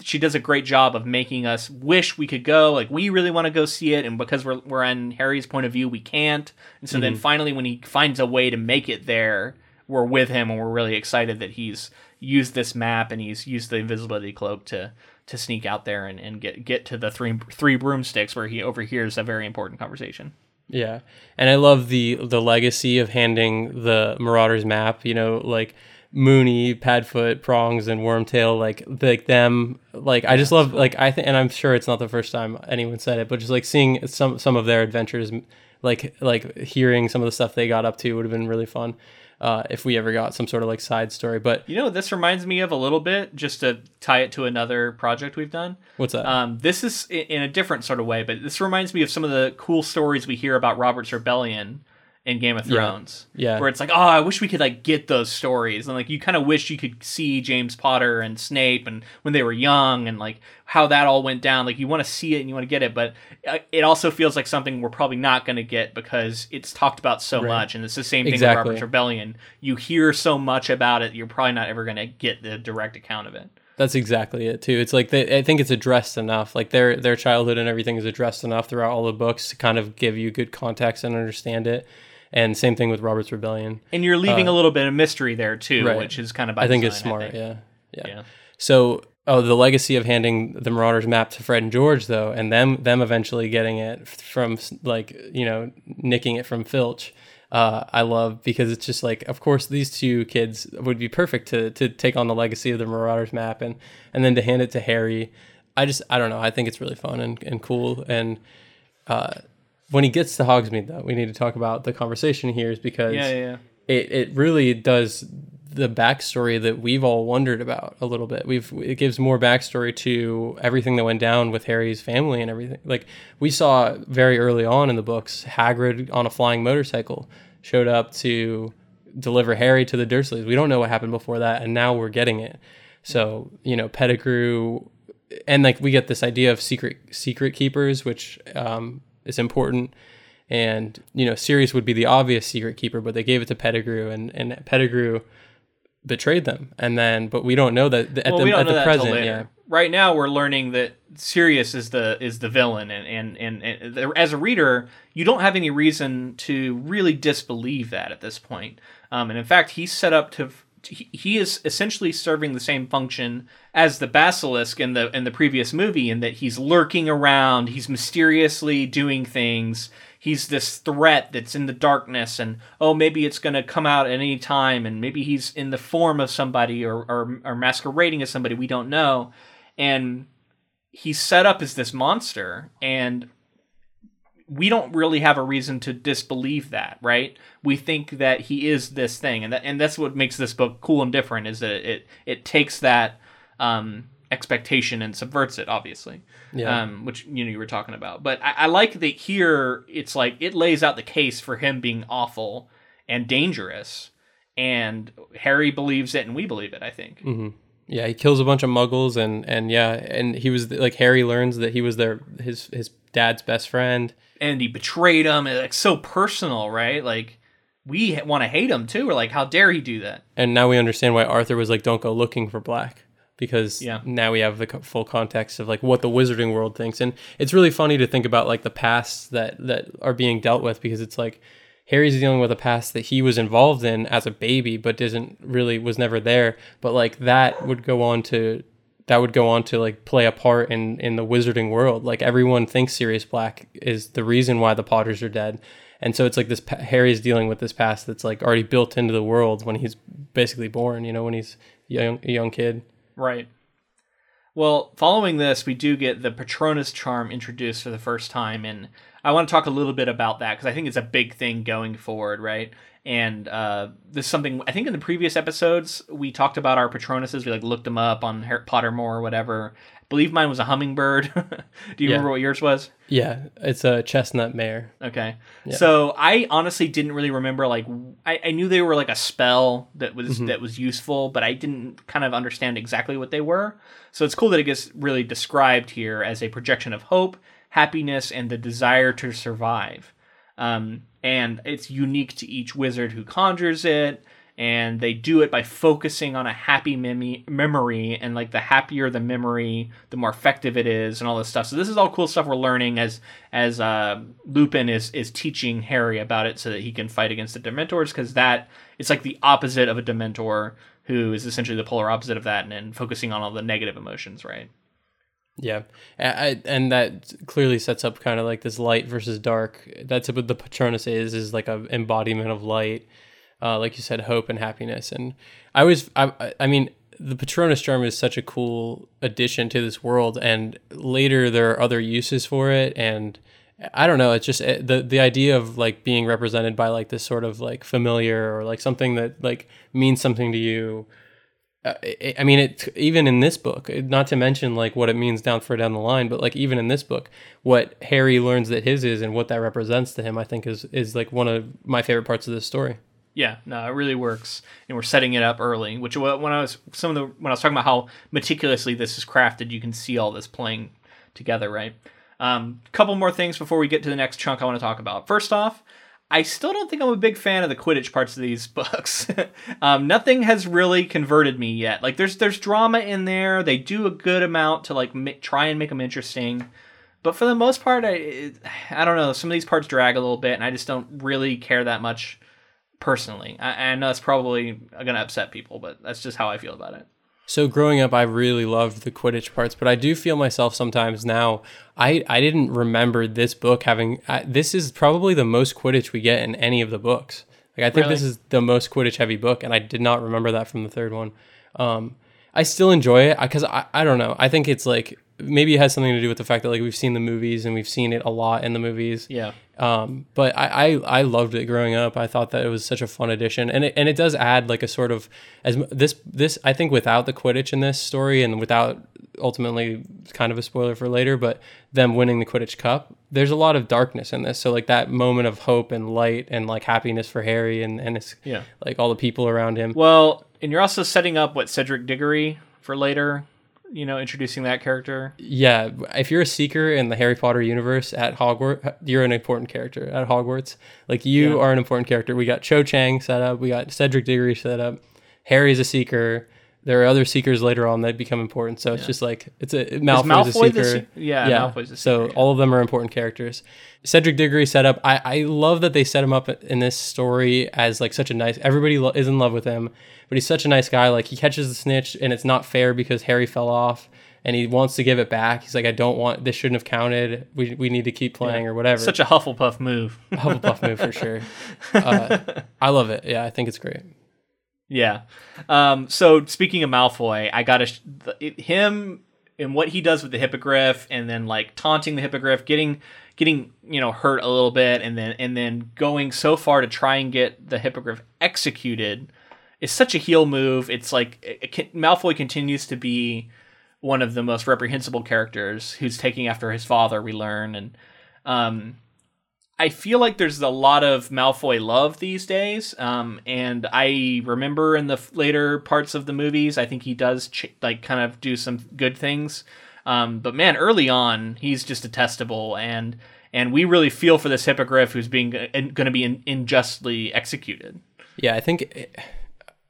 she does a great job of making us wish we could go. Like we really want to go see it, and because we're we're on Harry's point of view, we can't. And so then mm-hmm. finally, when he finds a way to make it there, we're with him, and we're really excited that he's used this map and he's used the invisibility cloak to to sneak out there and, and get get to the three three broomsticks where he overhears a very important conversation. Yeah, and I love the the legacy of handing the Marauders map. You know, like Moony, Padfoot, Prongs, and Wormtail, like like them. Like I just love like I think, and I'm sure it's not the first time anyone said it, but just like seeing some some of their adventures, like like hearing some of the stuff they got up to would have been really fun. Uh, if we ever got some sort of like side story, but You know, this reminds me of a little bit, just to tie it to another project we've done. what's that? Um, this is in a different sort of way, but this reminds me of some of the cool stories we hear about Robert's Rebellion in Game of Thrones. Yeah. Where it's like, oh, I wish we could like get those stories, and like you kind of wish you could see James Potter and Snape and when they were young, and like how that all went down. Like you want to see it and you want to get it, but uh, it also feels like something we're probably not going to get because it's talked about so much, and it's the same thing Exactly. with Robert's Rebellion. You hear so much about it, you're probably not ever going to get the direct account of it. That's exactly it too. It's like they, I think it's addressed enough. Like their their childhood and everything is addressed enough throughout all the books to kind of give you good context and understand it. And same thing with Robert's Rebellion. And you're leaving a little bit of mystery there too, Uh, right. which is kind of by I think design, it's smart. think. Yeah. yeah, Yeah. So, oh, the legacy of handing the Marauders map to Fred and George though, and them them eventually getting it from like you know nicking it from Filch. Uh, I love because it's just like, of course, these two kids would be perfect to to take on the legacy of the Marauders map and and then to hand it to Harry. I just I don't know. I think it's really fun and, and cool. And uh, when he gets to Hogsmeade, though, we need to talk about the conversation here, is because Yeah, yeah, yeah. it, it really does the backstory that we've all wondered about a little bit. We've it gives more backstory to everything that went down with Harry's family and everything. Like we saw very early on in the books, Hagrid on a flying motorcycle showed up to deliver Harry to the Dursleys. We don't know what happened before that, and now we're getting it. So you know, Pettigrew, and like we get this idea of secret secret keepers, which um, is important. And you know, Sirius would be the obvious secret keeper, but they gave it to Pettigrew, and and Pettigrew betrayed them. And then, but we don't know that at Well, the at the present. Yeah, Right now, we're learning that Sirius is the is the villain, and and, and and as a reader, you don't have any reason to really disbelieve that at this point. Um, and in fact, he's set up to. He is essentially serving the same function as the basilisk in the in the previous movie, in that he's lurking around, he's mysteriously doing things. He's this threat that's in the darkness, and oh, maybe it's going to come out at any time, and maybe he's in the form of somebody or, or, or masquerading as somebody we don't know. And he's set up as this monster, and we don't really have a reason to disbelieve that, right? We think that he is this thing, and that, and that's what makes this book cool and different. Is that it it takes that um, expectation and subverts it, obviously. Yeah. Um, which you know you were talking about, but I, I like that here. It's like it lays out the case for him being awful and dangerous, and Harry believes it, and we believe it. I think. Yeah, he kills a bunch of muggles and and yeah, and he was like Harry learns that he was their his his dad's best friend. And he betrayed him. It's like so personal, right? Like we want to hate him too. We're like, how dare he do that? And now we understand why Arthur was like don't go looking for black because Yeah. now we have the full context of like what the wizarding world thinks and it's really funny to think about like the pasts that that are being dealt with because it's like Harry's dealing with a past that he was involved in as a baby but doesn't really was never there but like that would go on to that would go on to like play a part in in the wizarding world like everyone thinks Sirius Black is the reason why the Potters are dead and so it's like this Harry's dealing with this past that's like already built into the world when he's basically born you know when he's young a young kid Right. Well, following this, we do get the Patronus charm introduced for the first time, and I want to talk a little bit about that because I think it's a big thing going forward, right? And uh, this is something I think in the previous episodes we talked about our Patronuses. We like looked them up on Harry Pottermore or whatever. I believe mine was a hummingbird. do you Yeah. remember what yours was? Yeah, it's a chestnut mare. Okay. So I honestly didn't really remember like I, I knew they were like a spell that was that was useful, but I didn't kind of understand exactly what they were. So it's cool that it gets really described here as a projection of hope, happiness, and the desire to survive. Um, and it's unique to each wizard who conjures it, and they do it by focusing on a happy mem- memory, and like the happier the memory, the more effective it is, and all this stuff. So this is all cool stuff we're learning as as uh, Lupin is is teaching Harry about it, so that he can fight against the Dementors, because that it's like the opposite of a Dementor, who is essentially the polar opposite of that, and, and focusing on all the negative emotions, right? Yeah, I, and that clearly sets up kind of like this light versus dark. That's what the Patronus is is like a embodiment of light, uh, like you said, hope and happiness. And I was, I, I- I mean, the Patronus charm is such a cool addition to this world. And later there are other uses for it, and I don't know. It's just eh, the the idea of like being represented by like this sort of like familiar or like something that like means something to you. Uh, I mean, it even in this book, not to mention like what it means down further down the line, but like even in this book, what Harry learns that his is and what that represents to him, I think is is like one of my favorite parts of this story. Yeah, no, it really works, and we're setting it up early. Which when I was some of the when I was talking about how meticulously this is crafted, you can see all this playing together, right? Um, couple more things before we get to the next chunk I want to talk about. First off, I still don't think I'm a big fan of the Quidditch parts of these books. um, nothing has really converted me yet. Like there's there's drama in there. They do a good amount to like try and make them interesting. But for the most part, I I don't know. Some of these parts drag a little bit, and I just don't really care that much personally. I, I know that's probably to upset people, but that's just how I feel about it. So growing up, I really loved the Quidditch parts, but I do feel myself sometimes now. I I didn't remember this book having. I, this is probably the most Quidditch we get in any of the books. Like I think this is the most Quidditch heavy book, and I did not remember that from the third one. Um, I still enjoy it because I, I don't know. I think it's like maybe it has something to do with the fact that like we've seen the movies and we've seen it a lot in the movies. Yeah. Um, but I, I I loved it growing up. I thought that it was such a fun addition, and it and it does add like a sort of as this this I think without the Quidditch in this story and without ultimately kind of a spoiler for later, but them winning the Quidditch Cup, there's a lot of darkness in this. So like that moment of hope and light and like happiness for Harry and and it's Yeah. like all the people around him. Well, and you're also setting up what Cedric Diggory for later. You know, introducing that character. Yeah, if you're a seeker in the Harry Potter universe at Hogwarts, you're an important character at Hogwarts. Like you Yeah. are an important character. We got Cho Chang set up. We got Cedric Diggory set up. Harry's a seeker. There are other seekers later on that become important. So it's just like it's a Malfoy's Malfoy a seeker. se- yeah, Malfoy's a so seeker, yeah. all of them are important characters. Cedric Diggory set up. I, I love that they set him up in this story as like such a nice. Everybody lo- is in love with him, but he's such a nice guy. Like he catches the snitch, and it's not fair because Harry fell off, and he wants to give it back. He's like, I don't want this. Shouldn't have counted. We, we need to keep playing or whatever. Such a Hufflepuff move. Hufflepuff move for sure. Uh, I love it. Yeah, I think it's great. Yeah. Um, so speaking of Malfoy, I got to sh- him and what he does with the hippogriff, and then like taunting the hippogriff, getting getting you know hurt a little bit, and then and then going so far to try and get the hippogriff executed. Is such a heel move. It's like it, it Malfoy continues to be one of the most reprehensible characters who's taking after his father. We learn, and um, I feel like there's a lot of Malfoy love these days. Um, and I remember in the later parts of the movies, I think he does ch- like kind of do some good things. Um, but man, early on, he's just detestable, and and we really feel for this hippogriff who's being going to be in, unjustly executed. Yeah, I think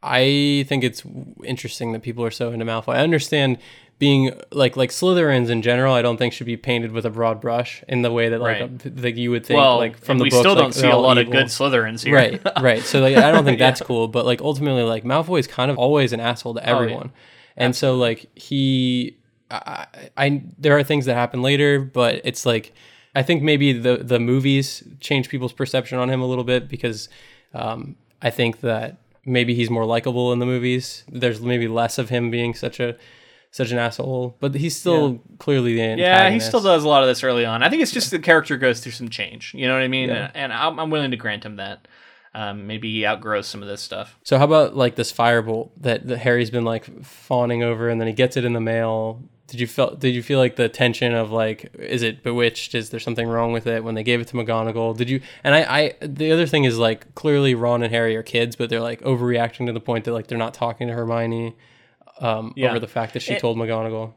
I think it's interesting that people are so into Malfoy. I understand being like like Slytherins in general. I don't think should be painted with a broad brush in the way that like Right. uh, like you would think well, like from the we books. still like, don't see a lot of good Slytherins here. Right, right. So like I don't think that's cool, but like ultimately like Malfoy is kind of always an asshole to everyone. oh, yeah. And so like he I, I there are things that happen later, but it's like I think maybe the the movies change people's perception on him a little bit because um, I think that maybe he's more likable in the movies. There's maybe less of him being such a such an asshole, but he's still clearly the antagonist. Yeah, he still does a lot of this early on. I think it's just the character goes through some change. You know what I mean? Yeah. And, and I'm, I'm willing to grant him that. Um, maybe he outgrows some of this stuff. So how about like this firebolt that, that Harry's been like fawning over, and then he gets it in the mail. Did you feel? Did you feel like the tension of like, is it bewitched? Is there something wrong with it? When they gave it to McGonagall, did you? And I, I, the other thing is like, clearly Ron and Harry are kids, but they're like overreacting to the point that like they're not talking to Hermione um, Yeah. over the fact that she It- told McGonagall.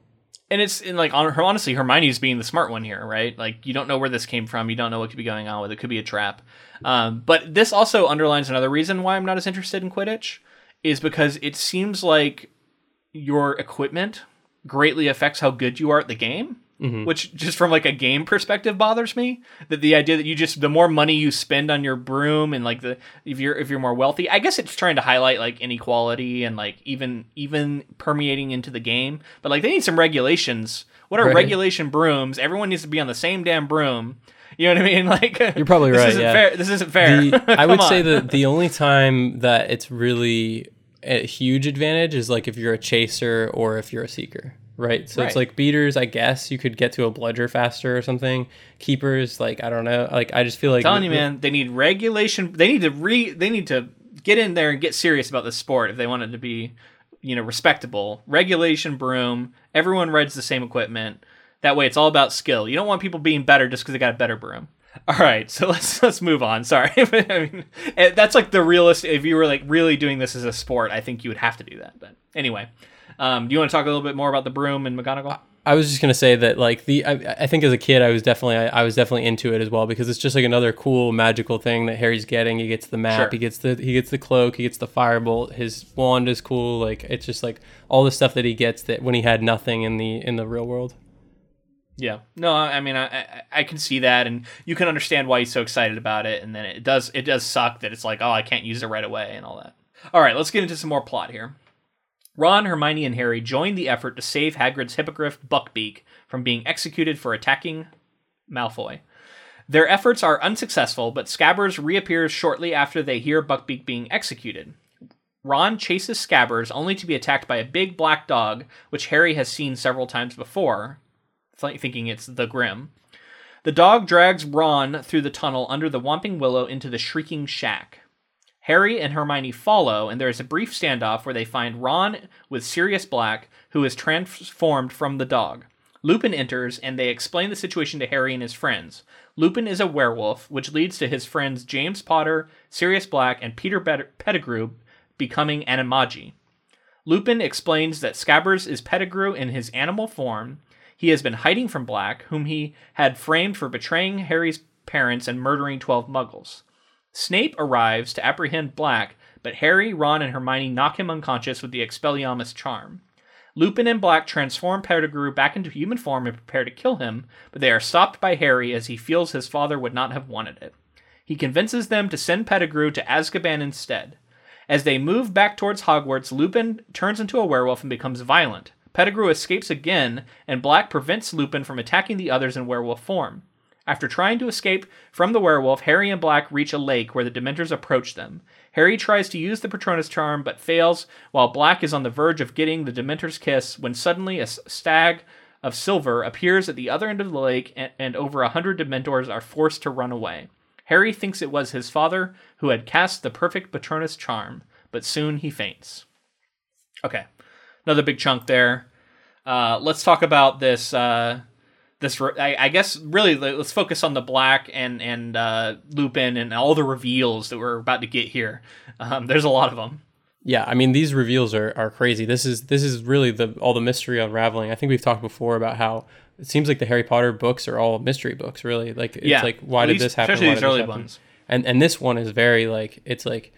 And it's in like on, honestly, Hermione's being the smart one here, right? Like you don't know where this came from, you don't know what could be going on with it. Could be a trap. Um, but this also underlines another reason why I'm not as interested in Quidditch, is because it seems like your equipment greatly affects how good you are at the game. Mm-hmm. Which just from like a game perspective bothers me. That the idea that you just the more money you spend on your broom and like the if you're if you're more wealthy, I guess it's trying to highlight like inequality and like even even permeating into the game. But like they need some regulations. What are Right. regulation brooms? Everyone needs to be on the same damn broom. You know what I mean? Like You're probably this right, Isn't yeah. fair. This isn't fair. The, I would Come say that the only time that it's really a huge advantage is like if you're a chaser or if you're a seeker, right? So it's like beaters, I guess you could get to a bludger faster or something. Keepers, like I don't know, like I just feel like telling you, man, they need regulation. They need to re. They need to get in there and get serious about the sport if they want it to be, you know, respectable. Regulation broom. Everyone rides the same equipment. That way, it's all about skill. You don't want people being better just because they got a better broom. All right, so let's let's move on. Sorry, I mean eh, that's like the realist. If you were like really doing this as a sport, I think you would have to do that. But anyway, um, do you want to talk a little bit more about the broom and McGonagall? I was just gonna say that like the I, I think as a kid I was definitely I, I was definitely into it as well because it's just like another cool magical thing that Harry's getting. He gets the map, Sure. he gets the he gets the cloak, he gets the firebolt. His wand is cool. Like it's just like all the stuff that he gets that when he had nothing in the in the real world. Yeah. No, I mean, I, I I can see that, and you can understand why he's so excited about it. And then it does it does suck that it's like, oh, I can't use it right away and all that. All right, let's get into some more plot here. Ron, Hermione, and Harry join the effort to save Hagrid's hippogriff Buckbeak from being executed for attacking Malfoy. Their efforts are unsuccessful, but Scabbers reappears shortly after they hear Buckbeak being executed. Ron chases Scabbers only to be attacked by a big black dog, which Harry has seen several times before, th- thinking it's the Grim. The dog drags Ron through the tunnel under the Whomping Willow into the Shrieking Shack. Harry and Hermione follow, and there is a brief standoff where they find Ron with Sirius Black, who is transformed from the dog. Lupin enters, and they explain the situation to Harry and his friends. Lupin is a werewolf, which leads to his friends James Potter, Sirius Black, and Peter Pettigrew becoming animagi. Lupin explains that Scabbers is Pettigrew in his animal form. He has been hiding from Black, whom he had framed for betraying Harry's parents and murdering 12 muggles. Snape arrives to apprehend Black, but Harry, Ron, and Hermione knock him unconscious with the Expelliarmus charm. Lupin and Black transform Pettigrew back into human form and prepare to kill him, but they are stopped by Harry as he feels his father would not have wanted it. He convinces them to send Pettigrew to Azkaban instead. As they move back towards Hogwarts, Lupin turns into a werewolf and becomes violent. Pettigrew escapes again, and Black prevents Lupin from attacking the others in werewolf form. After trying to escape from the werewolf, Harry and Black reach a lake where the Dementors approach them. Harry tries to use the Patronus charm but fails, while Black is on the verge of getting the Dementor's kiss when suddenly a stag of silver appears at the other end of the lake and, and over a hundred Dementors are forced to run away. Harry thinks it was his father who had cast the perfect Patronus charm, but but soon he faints. Okay, another big chunk there. Uh, let's talk about this. Uh, this, re- I, I guess, really, let- let's focus on the Black and and uh, Lupin and all the reveals that we're about to get here. Um, there's a lot of them. Yeah, I mean these reveals are, are crazy. This is this is really the all the mystery unraveling. I think we've talked before about how it seems like the Harry Potter books are all mystery books. Really, like it's Yeah, like why did this happen? especially Why these early ones. And and this one is very like it's like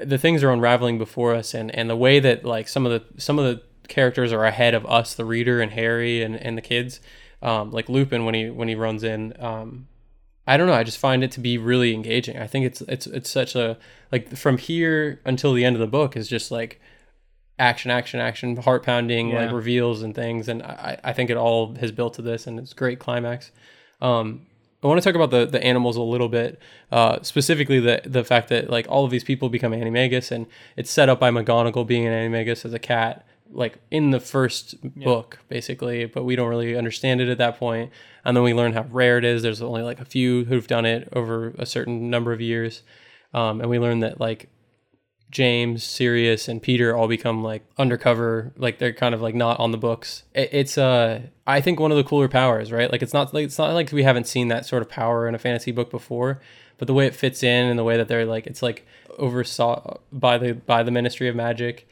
the things are unraveling before us, and and the way that like some of the some of the characters are ahead of us, the reader, and Harry and and the kids. Um, like Lupin when he when he runs in. Um, I don't know. I just find it to be really engaging. I think it's it's it's such a like from here until the end of the book is just like action, action, action, heart pounding, like reveals and things. And I, I think it all has built to this, and it's great climax. Um, I want to talk about the the animals a little bit, uh, specifically the the fact that like all of these people become animagus, and it's set up by McGonagall being an animagus as a cat, like in the first book basically, but we don't really understand it at that point. And then we learn how rare it is. There's only like a few who've done it over a certain number of years, um, and we learn that like James, Sirius, and Peter all become like undercover, like they're kind of like not on the books. It, it's uh, I think one of the cooler powers, right? Like it's not like it's not like we haven't seen that sort of power in a fantasy book before, but the way it fits in and the way that they're like it's like oversaw by the by the Ministry of Magic,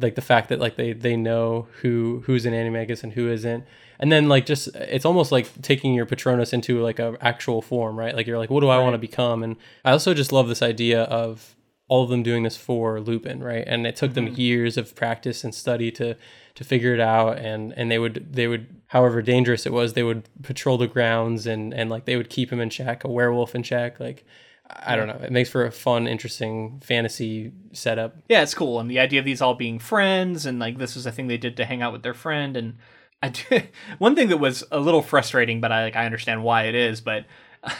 like the fact that like they they know who who's an animagus and who isn't. And then like just it's almost like taking your Patronus into like a actual form, right? Like you're like, what do I want to become? And I also just love this idea of all of them doing this for Lupin, right? And it took them mm-hmm. years of practice and study to to figure it out. And and they would they would, however dangerous it was, they would patrol the grounds and and like they would keep him in check, a werewolf in check. Like I don't know, it makes for a fun, interesting fantasy setup. Yeah, it's cool, and the idea of these all being friends, and like this was a thing they did to hang out with their friend. And I do, one thing that was a little frustrating, but I like I understand why it is. But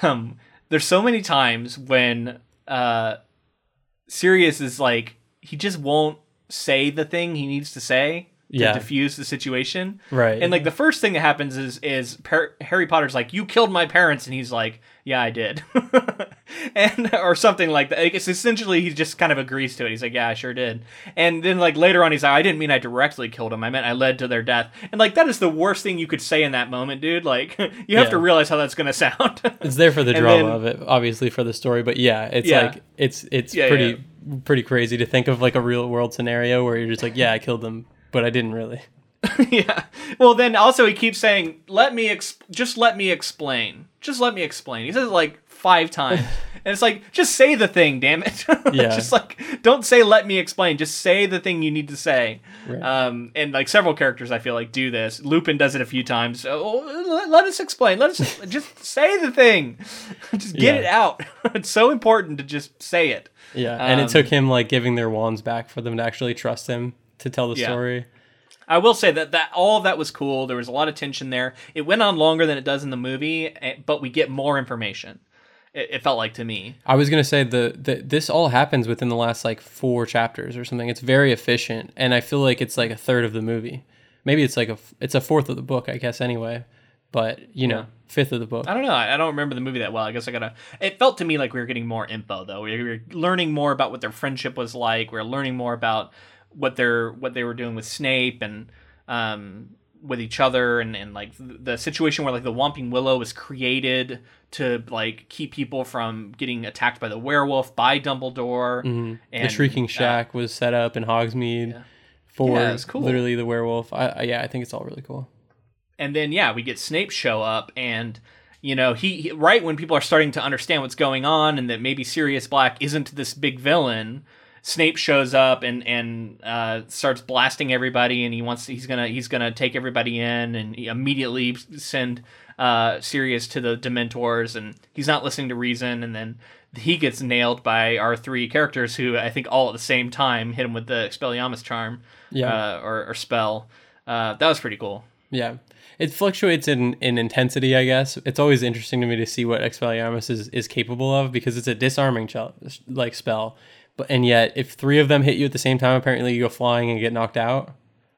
um, there's so many times when uh, Sirius is like he just won't say the thing he needs to say to Yeah. diffuse the situation. Right. And like the first thing that happens is is per- Harry Potter's like, "You killed my parents," and he's like, "Yeah, I did," and or something like that. It's essentially he just kind of agrees to it. He's like, "Yeah, I sure did." And then like later on, he's like, "I didn't mean I directly killed him. I meant I led to their death." And like that is the worst thing you could say in that moment, dude. Like you have Yeah. to realize how that's gonna sound. it's there for the And drama then- of it, obviously for the story, but yeah, it's Yeah. like it's it's Yeah, pretty pretty crazy to think of like a real world scenario where you're just like, yeah, I killed them, but I didn't really. yeah. Well, then also he keeps saying, "Let me ex- just let me explain. Just let me explain." He says like five times, and it's like, just say the thing, damn it. Yeah. just like don't say "let me explain." Just say the thing you need to say. Right. Um, and like several characters, I feel like do this. Lupin does it a few times. Oh, let, us explain. Let us just say the thing. just get Yeah. it out. it's so important to just say it. Yeah, and Um, it took him like giving their wands back for them to actually trust him to tell the Yeah. story. I will say that that all of that was cool. There was a lot of tension there. It went on longer than it does in the movie, eh, but we get more information. It, it felt like to me. I was gonna say the, the this all happens within the last like four chapters or something. It's very efficient, and I feel like it's like a third of the movie. Maybe it's like a it's a fourth of the book, I guess. Anyway, but you know, fifth of the book. I don't know. I, I don't remember the movie that well. I guess I gotta. It felt to me like we were getting more info though. We were learning more about what their friendship was like. We are learning more about what their what they were doing with Snape and um, with each other, and, and like the, the situation where like the Whomping Willow was created to like keep people from getting attacked by the werewolf by Dumbledore. the And, Shrieking uh, Shack was set up in Hogsmeade for Yeah, cool. literally the werewolf. I, I yeah, I think it's all really cool. and then yeah, we get Snape show up, and you know he, he right when people are starting to understand what's going on, and that maybe Sirius Black isn't this big villain. Snape shows up and and uh, starts blasting everybody, and he wants he's gonna he's gonna take everybody in, and immediately send uh, Sirius to the Dementors, and he's not listening to reason, and then he gets nailed by our three characters, who I think all at the same time hit him with the Expelliarmus charm, Yeah. uh, or, or spell. Uh, that was pretty cool. Yeah. It fluctuates in, in intensity, I guess. It's always interesting to me to see what Expelliarmus is, is capable of because it's a disarming chel- like spell. But and yet if three of them hit you at the same time, apparently you go flying and get knocked out.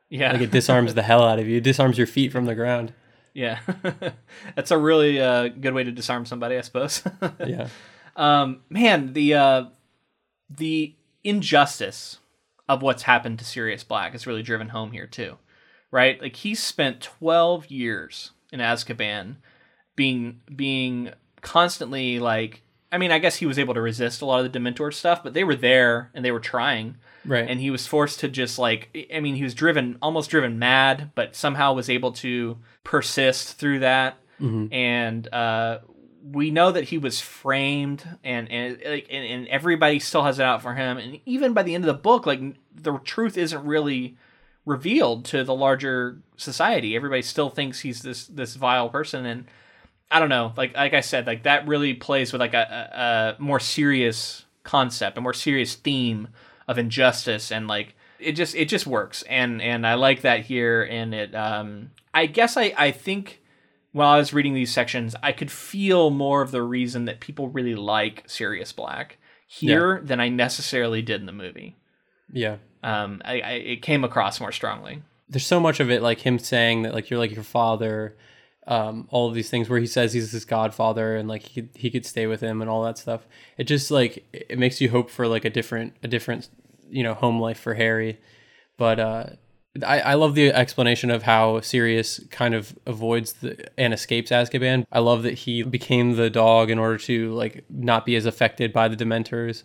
Yeah, Like it disarms the hell out of you. It disarms your feet from the ground. Yeah, that's a really uh, good way to disarm somebody, I suppose. Yeah. um, man, the uh, the injustice of what's happened to Sirius Black is really driven home here too, right? Like he spent 12 years in Azkaban being being constantly like I mean, I guess he was able to resist a lot of the Dementor stuff, but they were there and they were trying. Right. And he was forced to just like I mean, he was driven almost driven mad, but somehow was able to persist through that. And uh we know that he was framed and and like and, and everybody still has it out for him and even by the end of the book like the truth isn't really revealed to the larger society everybody still thinks he's this this vile person and I don't know. Like like I said, like that really plays with like a, a, more serious concept, a more serious theme of injustice, and like it just it just works. And and I like that here. And it um I guess I I think while I was reading these sections, I could feel more of the reason that people really like Sirius Black here than I necessarily did in the movie. yeah. Um, I, I it came across more strongly. there's so much of it like him saying that like you're like your father um all of these things where he says he's his godfather and like he could, he could stay with him and all that stuff. It just like it makes you hope for like a different a different you know home life for harry. But uh I, I love the explanation of how Sirius kind of avoids the and escapes Azkaban. I love that he became the dog in order to like not be as affected by the Dementors,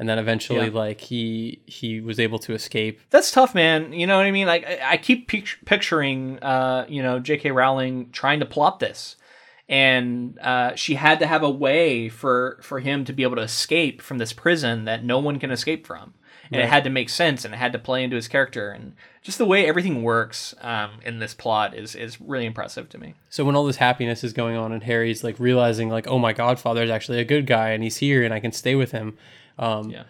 and then eventually Yeah. like he he was able to escape. That's tough, man. You know what I mean? Like I, I keep pic- picturing, uh, you know, J.K. Rowling trying to plot this, and uh, she had to have a way for for him to be able to escape from this prison that no one can escape from, and it had to make sense and it had to play into his character and just the way everything works um, in this plot is is really impressive to me. So when all this happiness is going on and Harry's like realizing like, oh my godfather is actually a good guy and he's here and I can stay with him. Um, Yeah.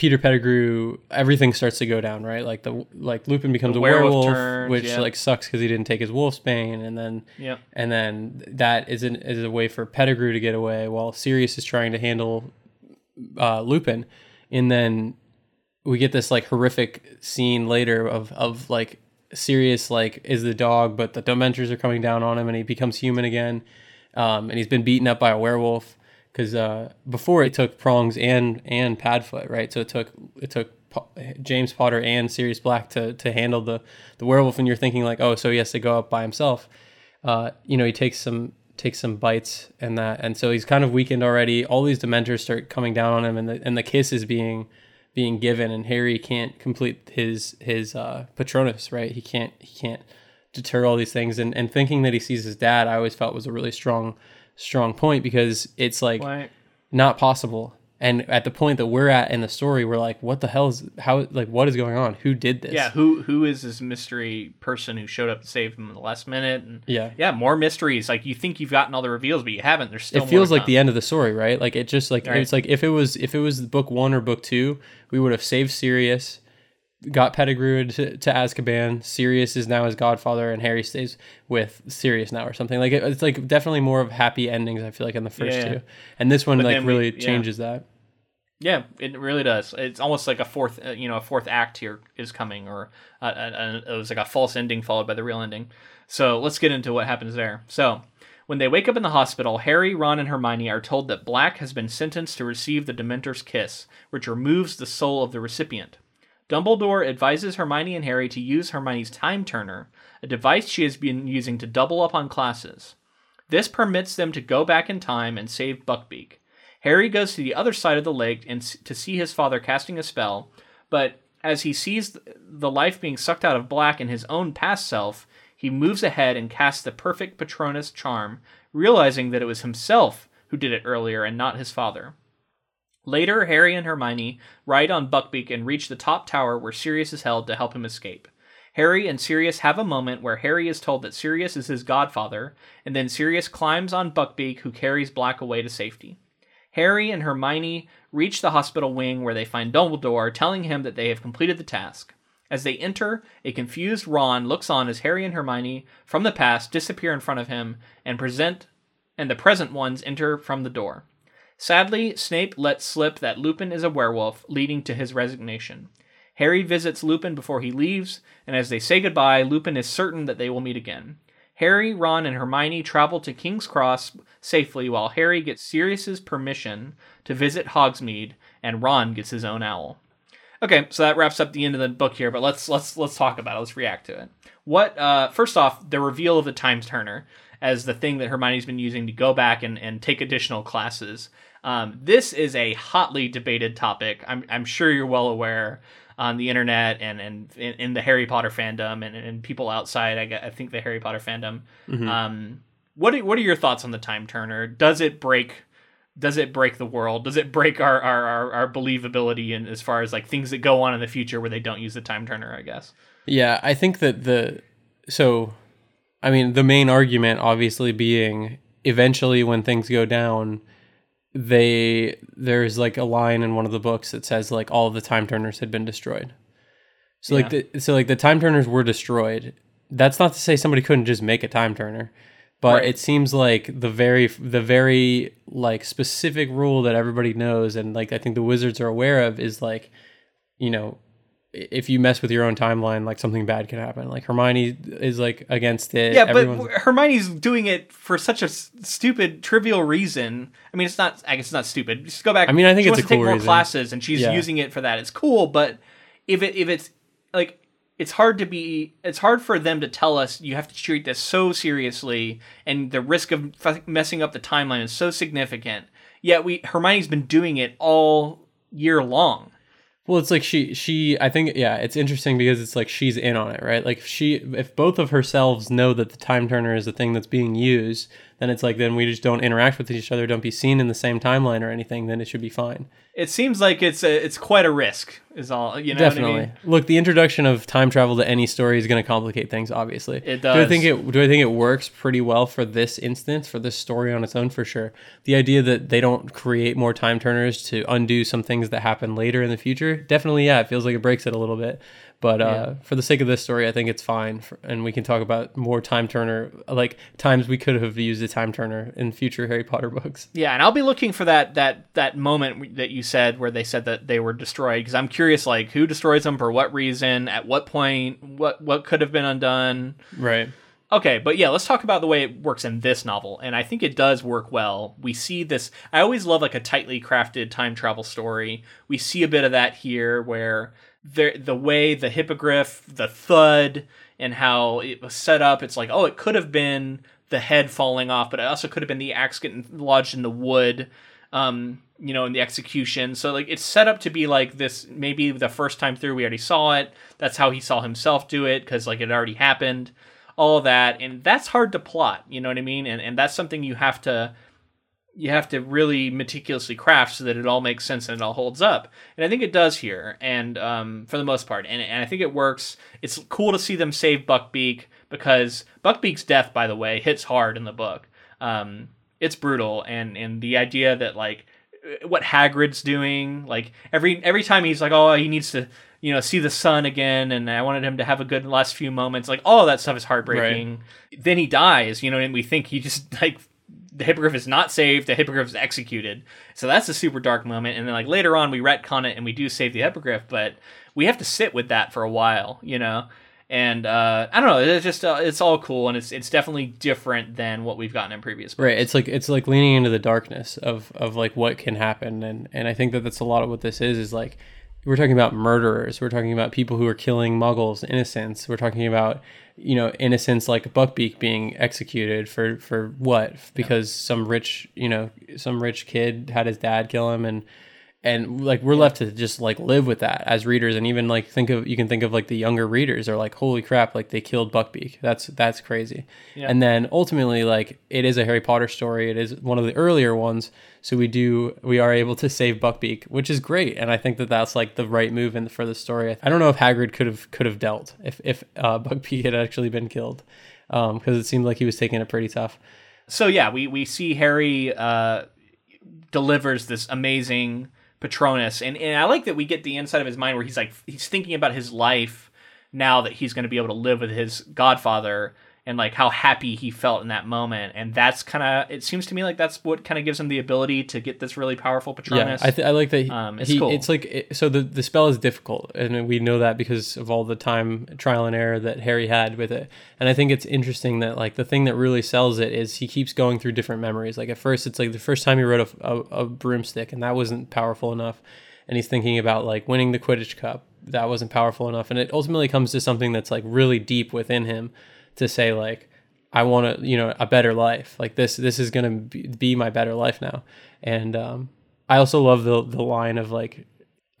Peter Pettigrew, everything starts to go down, right? Like the like Lupin becomes a werewolf werewolf, turns, which yeah. like sucks because he didn't take his wolf's bane, and then yeah, and then that is an is a way for Pettigrew to get away while Sirius is trying to handle uh, Lupin, and then we get this like horrific scene later of of like Sirius like is the dog, but the Dementors are coming down on him, and he becomes human again, um, and he's been beaten up by a werewolf because uh, before it took Prongs and and Padfoot, right? So it took it took James Potter and Sirius Black to to handle the the werewolf, and you're thinking like, oh, so he has to go up by himself. Uh, you know, he takes some takes some bites and that, and so he's kind of weakened already. All these Dementors start coming down on him, and the and the kiss is being being given, and Harry can't complete his his uh, Patronus, right? He can't he can't deter all these things, and and thinking that he sees his dad, I always felt was a really strong strong point because it's like Right. not possible. And at the point that we're at in the story, we're like, what the hell is how like what is going on? Who did this? Yeah, who who is this mystery person who showed up to save him in the last minute? And Yeah. yeah, more mysteries. Like you think you've gotten all the reveals, but you haven't. There's still it feels like the end of the story, right? Like it just like Right. it's like if it was if it was book one or book two, we would have saved Sirius, got Pettigrew to, to Azkaban. Sirius is now his godfather, and Harry stays with Sirius now, or something. Like it, it's like definitely more of happy endings. I feel like in the first Yeah, two, and this one But like then we- really yeah. changes that. Yeah, it really does. It's almost like a fourth, uh, you know, a fourth act here is coming, or uh, uh, uh, it was like a false ending followed by the real ending. So let's get into what happens there. So when they wake up in the hospital, Harry, Ron, and Hermione are told that Black has been sentenced to receive the Dementor's kiss, which removes the soul of the recipient. Dumbledore advises Hermione and Harry to use Hermione's Time Turner, a device she has been using to double up on classes. This permits them to go back in time and save Buckbeak. Harry goes to the other side of the lake and to see his father casting a spell, but as he sees th- the life being sucked out of Black in his own past self, he moves ahead and casts the perfect Patronus charm, realizing that it was himself who did it earlier and not his father. Later, Harry and Hermione ride on Buckbeak and reach the top tower where Sirius is held to help him escape. Harry and Sirius have a moment where Harry is told that Sirius is his godfather, and then Sirius climbs on Buckbeak, who carries Black away to safety. Harry and Hermione reach the hospital wing where they find Dumbledore telling him that they have completed the task. As they enter, a confused Ron looks on as Harry and Hermione from the past disappear in front of him and present and the present ones enter from the door. Sadly, Snape lets slip that Lupin is a werewolf, leading to his resignation. Harry visits Lupin before he leaves, and as they say goodbye, Lupin is certain that they will meet again. Harry, Ron, and Hermione travel to King's Cross safely while Harry gets Sirius's permission to visit Hogsmeade and Ron gets his own owl. Okay, so that wraps up the end of the book here, but let's let's let's talk about it. Let's react to it. What uh first off, the reveal of the Time Turner as the thing that Hermione's been using to go back and, and take additional classes. Um, this is a hotly debated topic. I'm I'm sure you're well aware on the internet and and in, in the Harry Potter fandom and, and people outside. I, I think the Harry Potter fandom. Um, what are, what are your thoughts on the Time Turner? Does it break? Does it break the world? Does it break our our, our, our believability in as far as like things that go on in the future where they don't use the Time Turner? I guess. Yeah, I think that the so I mean the main argument obviously being eventually when things go down they there's like a line in one of the books that says like all of the time turners had been destroyed. So like the so like the time turners were destroyed. That's not to say somebody couldn't just make a time turner, but Right. it seems like the very the very like specific rule that everybody knows and like I think the wizards are aware of is like you know if you mess with your own timeline like something bad can happen. Like Hermione is like against it. Yeah, but Everyone's- w- Hermione's doing it for such a s- stupid, trivial reason. I mean, it's not. I guess it's not stupid. Just go back. I mean, I think she it's wants a to take more reason. classes, and she's Yeah. using it for that. It's cool, but if it if it's like it's hard to be it's hard for them to tell us you have to treat this so seriously and the risk of f- messing up the timeline is so significant yet we hermione's been doing it all year long Well, it's like she she I think yeah, it's interesting because it's like she's in on it, right? Like if she if both of herselves know that the time turner is the thing that's being used, then it's like then we just don't interact with each other, don't be seen in the same timeline or anything, then it should be fine. it seems like it's a, it's quite a risk is all you know Definitely. what I mean? Look, the introduction of time travel to any story is going to complicate things. Obviously, It does. Do I think it? Do I think it works pretty well for this instance, for this story on its own? For sure. The idea that they don't create more time turners to undo some things that happen later in the future, definitely, yeah, it feels like it breaks it a little bit. But uh, for the sake of this story, I think it's fine, for, and we can talk about more time turner, like times we could have used a time turner in future Harry Potter books. Yeah, and I'll be looking for that that that moment that you said where they said that they were destroyed because I'm curious, like who destroys them for what reason, at what point, what what could have been undone. Right. Okay, but yeah, let's talk about the way it works in this novel, and I think it does work well. We see this. I always love like a tightly crafted time travel story. We see a bit of that here, where the the way the hippogriff, the thud, and how it was set up. It's like, oh, it could have been the head falling off, but it also could have been the axe getting lodged in the wood. Um, you know, in the execution. So like it's set up to be like this. Maybe the first time through we already saw it. That's how he saw himself do it because like it already happened all that and that's hard to plot you know what i mean and and that's something you have to you have to really meticulously craft so that it all makes sense and it all holds up and i think it does here and um, for the most part and, and i think it works it's cool to see them save buckbeak because buckbeak's death by the way hits hard in the book um, it's brutal and and the idea that like what Hagrid's doing. Like every every time he's like, oh, he needs to you know see the sun again, and I wanted him to have a good last few moments. Like all of that stuff is heartbreaking. Then he dies, you know, and we think he just like the hippogriff is not saved, the hippogriff is executed. So that's a super dark moment. And then like later on, we retcon it and we do save the hippogriff, but we have to sit with that for a while, you know. And uh, I don't know. It's just uh, it's all cool, and it's it's definitely different than what we've gotten in previous books. Right. It's like it's like leaning into the darkness of of like what can happen, and and I think that that's a lot of what this is. Is like we're talking about murderers. We're talking about people who are killing Muggles, innocents. We're talking about you know innocents like Buckbeak being executed for for what? Because some rich you know some rich kid had his dad kill him, and and like we're left to just like live with that as readers. And even like think of you can think of like the younger readers are like holy crap like they killed buckbeak. That's that's crazy. And then ultimately like it is a harry potter story. It is one of the earlier ones. So we do we are able to save buckbeak which is great. And i think that that's like the right move in for the story. I don't know if hagrid could have could have dealt if if uh, buckbeak had actually been killed um because it seemed like he was taking it pretty tough. So yeah, we we see Harry uh, delivers this amazing Patronus, and and I like that we get the inside of his mind where he's like he's thinking about his life now that he's going to be able to live with his godfather and like how happy he felt in that moment, and that's kind of it seems to me like that's what kind of gives him the ability to get this really powerful Yeah, Patronus. I, th- I like that. He, Um, it's he- cool. It's like it, so the the spell is difficult, and we know that because of all the time trial and error that Harry had with it. And I think it's interesting that like the thing that really sells it is he keeps going through different memories. Like at first, it's like the first time he wrote a, a, a broomstick, and that wasn't powerful enough. and he's thinking about like winning the Quidditch Cup. That wasn't powerful enough, and it ultimately comes to something that's like really deep within him to say like I want to, you know, a better life. Like this, this is gonna be, be my better life now. And um, I also love the the line of like,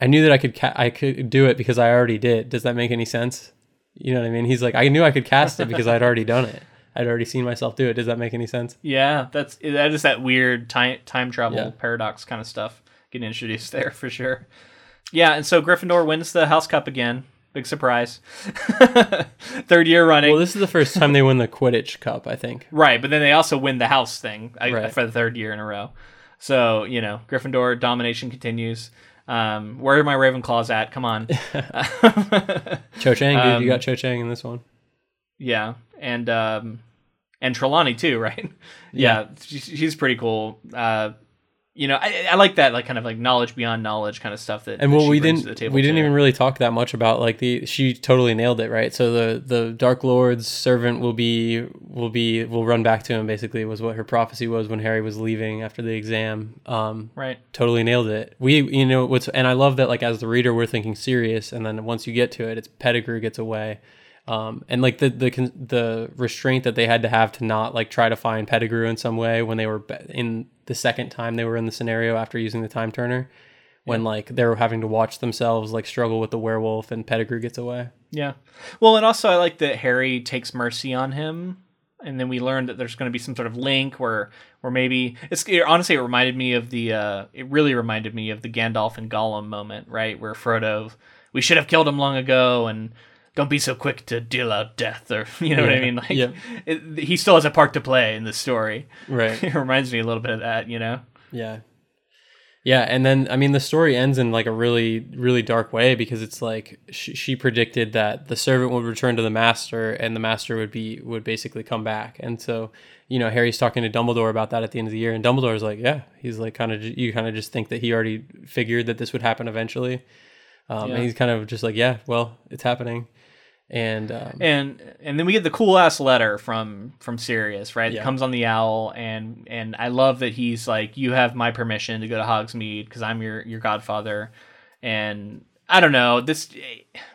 I knew that I could ca- I could do it because I already did. Does that make any sense? You know what I mean? He's like, I knew I could cast it because I'd already done it. I'd already seen myself do it. Does that make any sense? Yeah, that's that is that weird time time travel Yeah. paradox kind of stuff getting introduced there for sure. Yeah, and so Gryffindor wins the House Cup again. Big surprise. Third year running. Well, this is the first time they win the Quidditch Cup, I think. right, but then they also win the house thing I, Right. for the third year in a row. So, you know, Gryffindor domination continues. Um, where are my Ravenclaws at? Come on. Cho Chang, dude, Um, you got Cho Chang in this one. Yeah, and um, and Trelawney too, right? yeah, she's, she's pretty cool. Uh, you know, I, I like that, like kind of like knowledge beyond knowledge kind of stuff that. And that well, she we didn't to the table we didn't even really talk that much about like the she totally nailed it, right? So the the Dark Lord's servant will be will be will run back to him. Basically, was what her prophecy was when Harry was leaving after the exam. Um, right. totally nailed it. We, you know, what's and I love that. Like as the reader, we're thinking Sirius, and then once you get to it, it's Pettigrew gets away, um, and like the the the restraint that they had to have to not like try to find Pettigrew in some way when they were in the second time they were in the scenario after using the time turner, when like they were having to watch themselves like struggle with the werewolf and Pettigrew gets away. Yeah. Well, and also I like that Harry takes mercy on him, and then we learn that there's going to be some sort of link where, where maybe it's it, honestly it reminded me of the uh, it really reminded me of the Gandalf and Gollum moment, right? Where Frodo, we should have killed him long ago, and don't be so quick to deal out death, or you know what I mean? Like, Yeah. it, he still has a part to play in the story. Right. it reminds me a little bit of that, you know. Yeah. Yeah, and then I mean the story ends in like a really really dark way because it's like she, she predicted that the servant would return to the master and the master would be would basically come back. And so, you know, Harry's talking to Dumbledore about that at the end of the year and Dumbledore's like, "Yeah, he's like kind of you kind of just think that he already figured that this would happen eventually." Um, Yeah. and he's kind of just like, "Yeah, well, it's happening." And um, and and then we get the cool ass letter from from Sirius, right? It comes on the owl, and and I love that he's like, you have my permission to go to Hogsmeade because I'm your your godfather, and I don't know this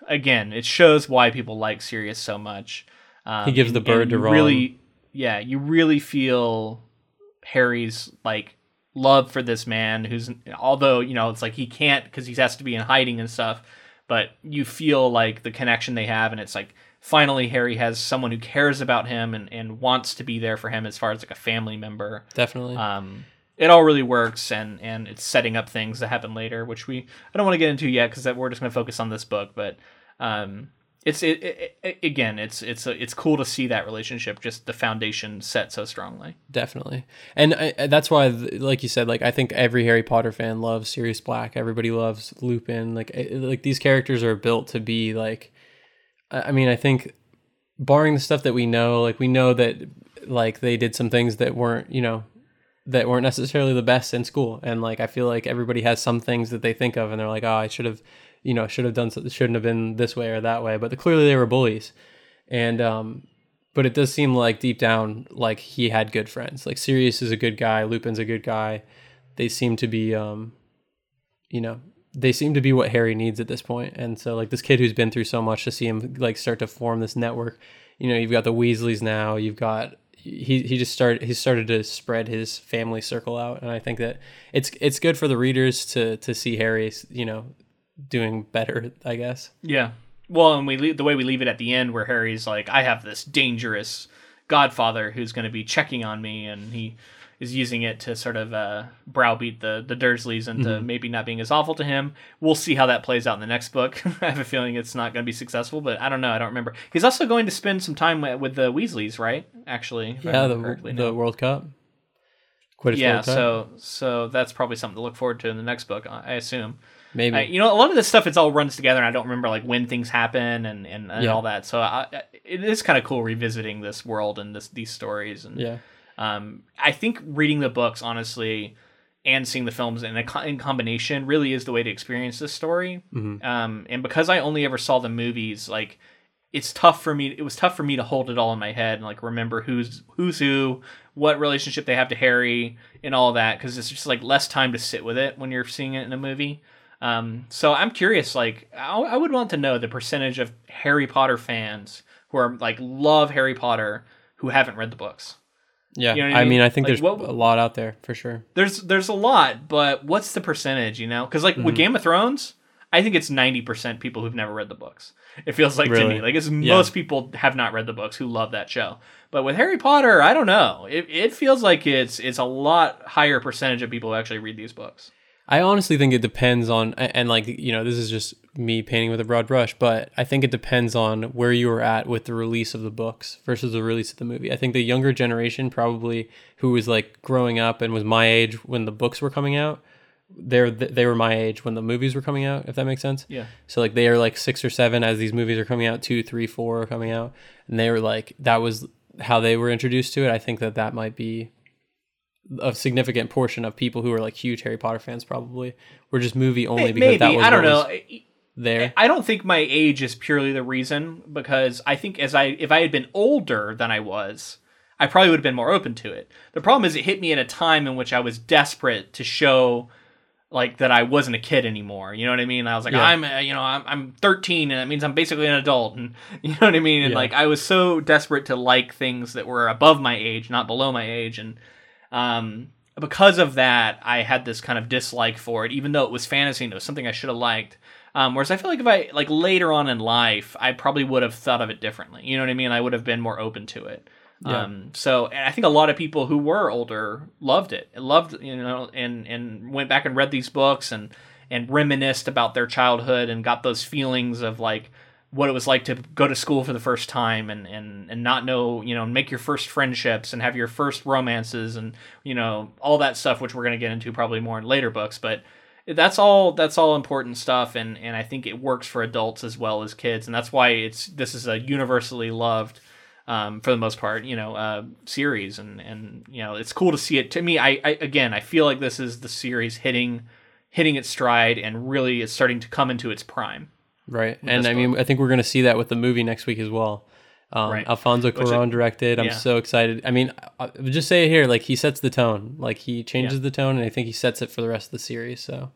again. It shows why people like Sirius so much. Um, He gives and- the bird to Ron. Really, yeah, you really feel Harry's like love for this man who's although you know it's like he can't because he has to be in hiding and stuff but you feel like the connection they have and it's like finally harry has someone who cares about him and, and wants to be there for him as far as like a family member definitely. um, it all really works and and it's setting up things that happen later which we i don't want to get into yet because we're just going to focus on this book but um, it's it, it, it again it's it's it's cool to see that relationship just the foundation set so strongly. Definitely. And I, that's why like you said like i think every harry potter fan loves sirius black. Everybody loves lupin. Like like these characters are built to be like I mean i think barring the stuff that we know like we know that like they did some things that weren't you know that weren't necessarily the best in school. And like i feel like everybody has some things that they think of and they're like oh i should have you know should have done shouldn't have been this way or that way but clearly they were bullies. And um but it does seem like deep down like he had good friends. Like sirius is a good guy lupin's a good guy. They seem to be um you know they seem to be what harry needs at this point. And so like this kid who's been through so much to see him like start to form this network you know you've got the weasleys now you've got he, he just started he started to spread his family circle out. And i think that it's it's good for the readers to to see harry you know doing better i guess Yeah. Well, and we leave, the way we leave it at the end, where Harry's like, "I have this dangerous godfather who's going to be checking on me," and he is using it to sort of uh, browbeat the the Dursleys into maybe not being as awful to him. We'll see how that plays out in the next book. I have a feeling it's not going to be successful, but I don't know. I don't remember. He's also going to spend some time with, with the Weasleys, right? Actually, yeah the, the now. world cup Quidditch yeah. World Cup. So so that's probably something to look forward to in the next book. I assume. Maybe I, you know, a lot of this stuff it's all runs together, and I don't remember like when things happen and and, and Yeah. all that. So I, it is kind of cool revisiting this world and this these stories. And yeah um, I think reading the books honestly and seeing the films in a co- in combination really is the way to experience this story. Mhm. Um, and because I only ever saw the movies, like it's tough for me. It was tough for me to hold it all in my head and like remember who's who's who, what relationship they have to Harry, and all that because it's just like less time to sit with it when you're seeing it in a movie. Um, so I'm curious. Like, I, I would want to know the percentage of Harry Potter fans who are like love Harry Potter who haven't read the books. Yeah, You know I I mean? mean, I think Like, there's what- a lot out there for sure. There's there's a lot, but what's the percentage? You know, because like Mm-hmm. with Game of Thrones, I think it's ninety percent people who've never read the books. It feels like to me like it's Yeah. most people have not read the books who love that show. But with Harry Potter, I don't know. It it feels like it's it's a lot higher percentage of people who actually read these books. I honestly think it depends on, and like you know, this is just me painting with a broad brush, but I think it depends on where you were at with the release of the books versus the release of the movie. I think the younger generation, probably who was like growing up and was my age when the books were coming out, they're they were my age when the movies were coming out. If that makes sense. Yeah. So like they are like six or seven as these movies are coming out, two, three, four are coming out, and they were like that was how they were introduced to it. I think that that might be a significant portion of people who are like huge Harry Potter fans probably were just movie only because Maybe that was I don't know. there. I don't think my age is purely the reason because I think as I if I had been older than I was, I probably would have been more open to it. The problem is it hit me at a time in which I was desperate to show like that I wasn't a kid anymore. You know what I mean? I was like, Yeah. I'm, uh, you know, I'm, I'm 13, and that means I'm basically an adult, and you know what I mean. And Yeah. like, I was so desperate to like things that were above my age, not below my age, and um, because of that, I had this kind of dislike for it, even though it was fantasy and it was something I should have liked. Um, whereas I feel like if I like later on in life, I probably would have thought of it differently. You know what I mean? I would have been more open to it. Yeah. Um, so and I think a lot of people who were older loved it, loved you know, and and went back and read these books and and reminisced about their childhood and got those feelings of like what it was like to go to school for the first time and and and not know you know make your first friendships and have your first romances and you know all that stuff which we're going to get into probably more in later books but that's all that's all important stuff and and I think it works for adults as well as kids and that's why it's this is a universally loved um, for the most part, you know, uh, series, and and you know, it's cool to see it. To me, I, I again, I feel like this is the series hitting hitting its stride and really is starting to come into its prime. Right. And I mean, I think we're going to see that with the movie next week as well. Um, Right. Alfonso Cuarón directed. I'm yeah. so excited. I mean, I, I would just say it here, like he sets the tone. Like he changes Yeah. the tone, and I think he sets it for the rest of the series. So,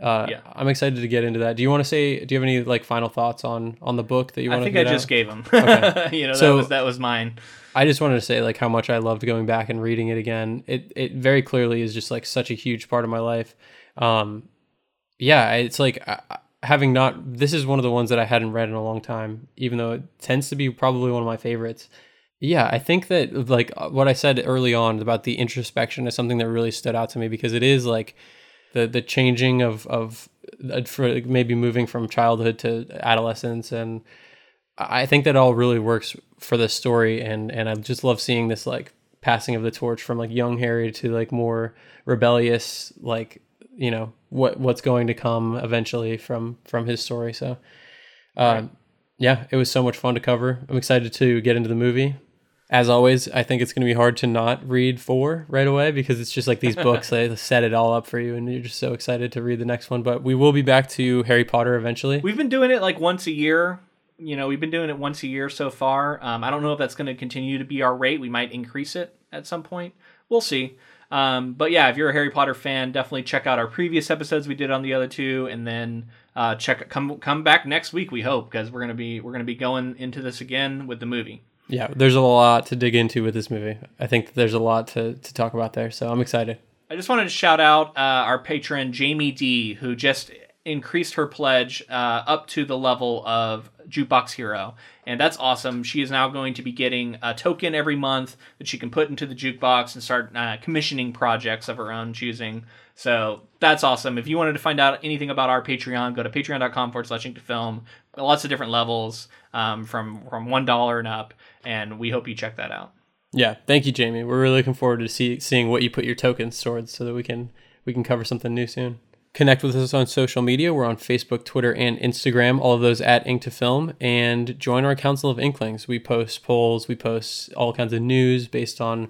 uh, Yeah. I'm excited to get into that. Do you want to say? Do you have any like final thoughts on on the book that you want I to? think I just out? gave them. Okay. you know, So- that was that was mine. I just wanted to say like how much I loved going back and reading it again. It it very clearly is just like such a huge part of my life. Um, yeah, it's like I- having not. This is one of the ones that I hadn't read in a long time, even though it tends to be probably one of my favorites. Yeah, I think that like uh, what I said early on about the introspection is something that really stood out to me because it is like the the changing of of uh, for maybe moving from childhood to adolescence and I think that all really works for this story, and and I just love seeing this like passing of the torch from like young Harry to like more rebellious, like you know what what's going to come eventually from from his story. So, um, yeah, it was so much fun to cover. I'm excited to get into the movie. As always, I think it's going to be hard to not read four right away because it's just like these books they set it all up for you, and you're just so excited to read the next one. But we will be back to Harry Potter eventually. We've been doing it like once a year. You know, we've been doing it once a year so far. Um, I don't know if that's going to continue to be our rate. We might increase it at some point. We'll see. Um, but yeah, if you're a Harry Potter fan, definitely check out our previous episodes we did on the other two, and then uh, check come come back next week. We hope because we're gonna be we're gonna be going into this again with the movie. Yeah, there's a lot to dig into with this movie. I think there's a lot to, to talk about there, so I'm excited. I just wanted to shout out uh, our patron Jamie D, who just increased her pledge uh, up to the level of Jukebox Hero, and that's awesome. She is now going to be getting a token every month that she can put into the jukebox and start uh, commissioning projects of her own choosing. So that's awesome. If you wanted to find out anything about our Patreon, go to patreon.com forward slash film. Lots of different levels um, from from one dollar and up, and we hope you check that out. Yeah, thank you, Jamie. We're really looking forward to see, seeing what you put your tokens towards, so that we can we can cover something new soon. Connect with us on social media. We're on Facebook, Twitter, and Instagram. All of those at Ink to Film, and join our Council of Inklings. We post polls, we post all kinds of news based on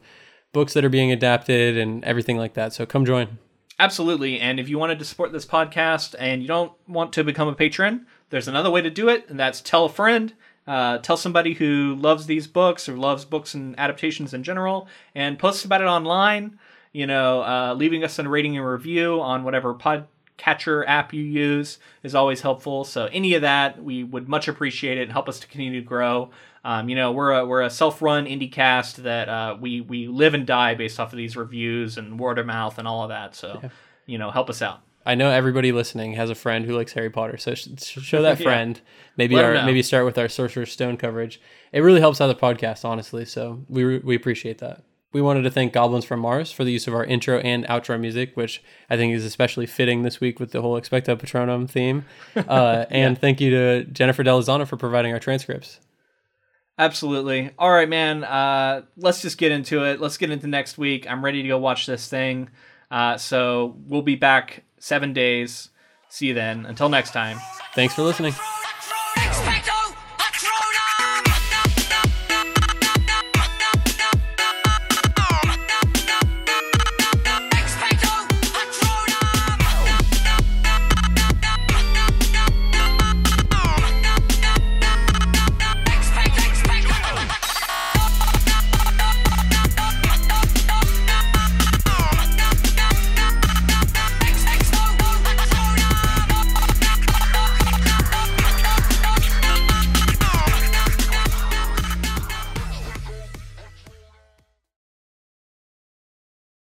books that are being adapted and everything like that. So come join. Absolutely. And if you wanted to support this podcast and you don't want to become a patron, there's another way to do it, and that's tell a friend. Uh, tell somebody who loves these books or loves books and adaptations in general, and post about it online. You know, uh, leaving us a rating and review on whatever podcatcher app you use is always helpful. So any of that, we would much appreciate it and help us to continue to grow. Um, you know, we're a, we're a self-run indie cast that uh, we we live and die based off of these reviews and word of mouth and all of that. So, you know, help us out. I know everybody listening has a friend who likes Harry Potter, so sh- sh- show that Yeah. friend. Maybe Let 'em our maybe start with our Sorcerer's Stone coverage. It really helps out the podcast, honestly. So we re- we appreciate that. We wanted to thank Goblins from Mars for the use of our intro and outro music, which I think is especially fitting this week with the whole Expecto Patronum theme. Uh, and thank you to Jennifer Delazana for providing our transcripts. Absolutely. All right, man. Uh, let's just get into it. Let's get into next week. I'm ready to go watch this thing. Uh, so we'll be back seven days. See you then. Until next time. Thanks for listening.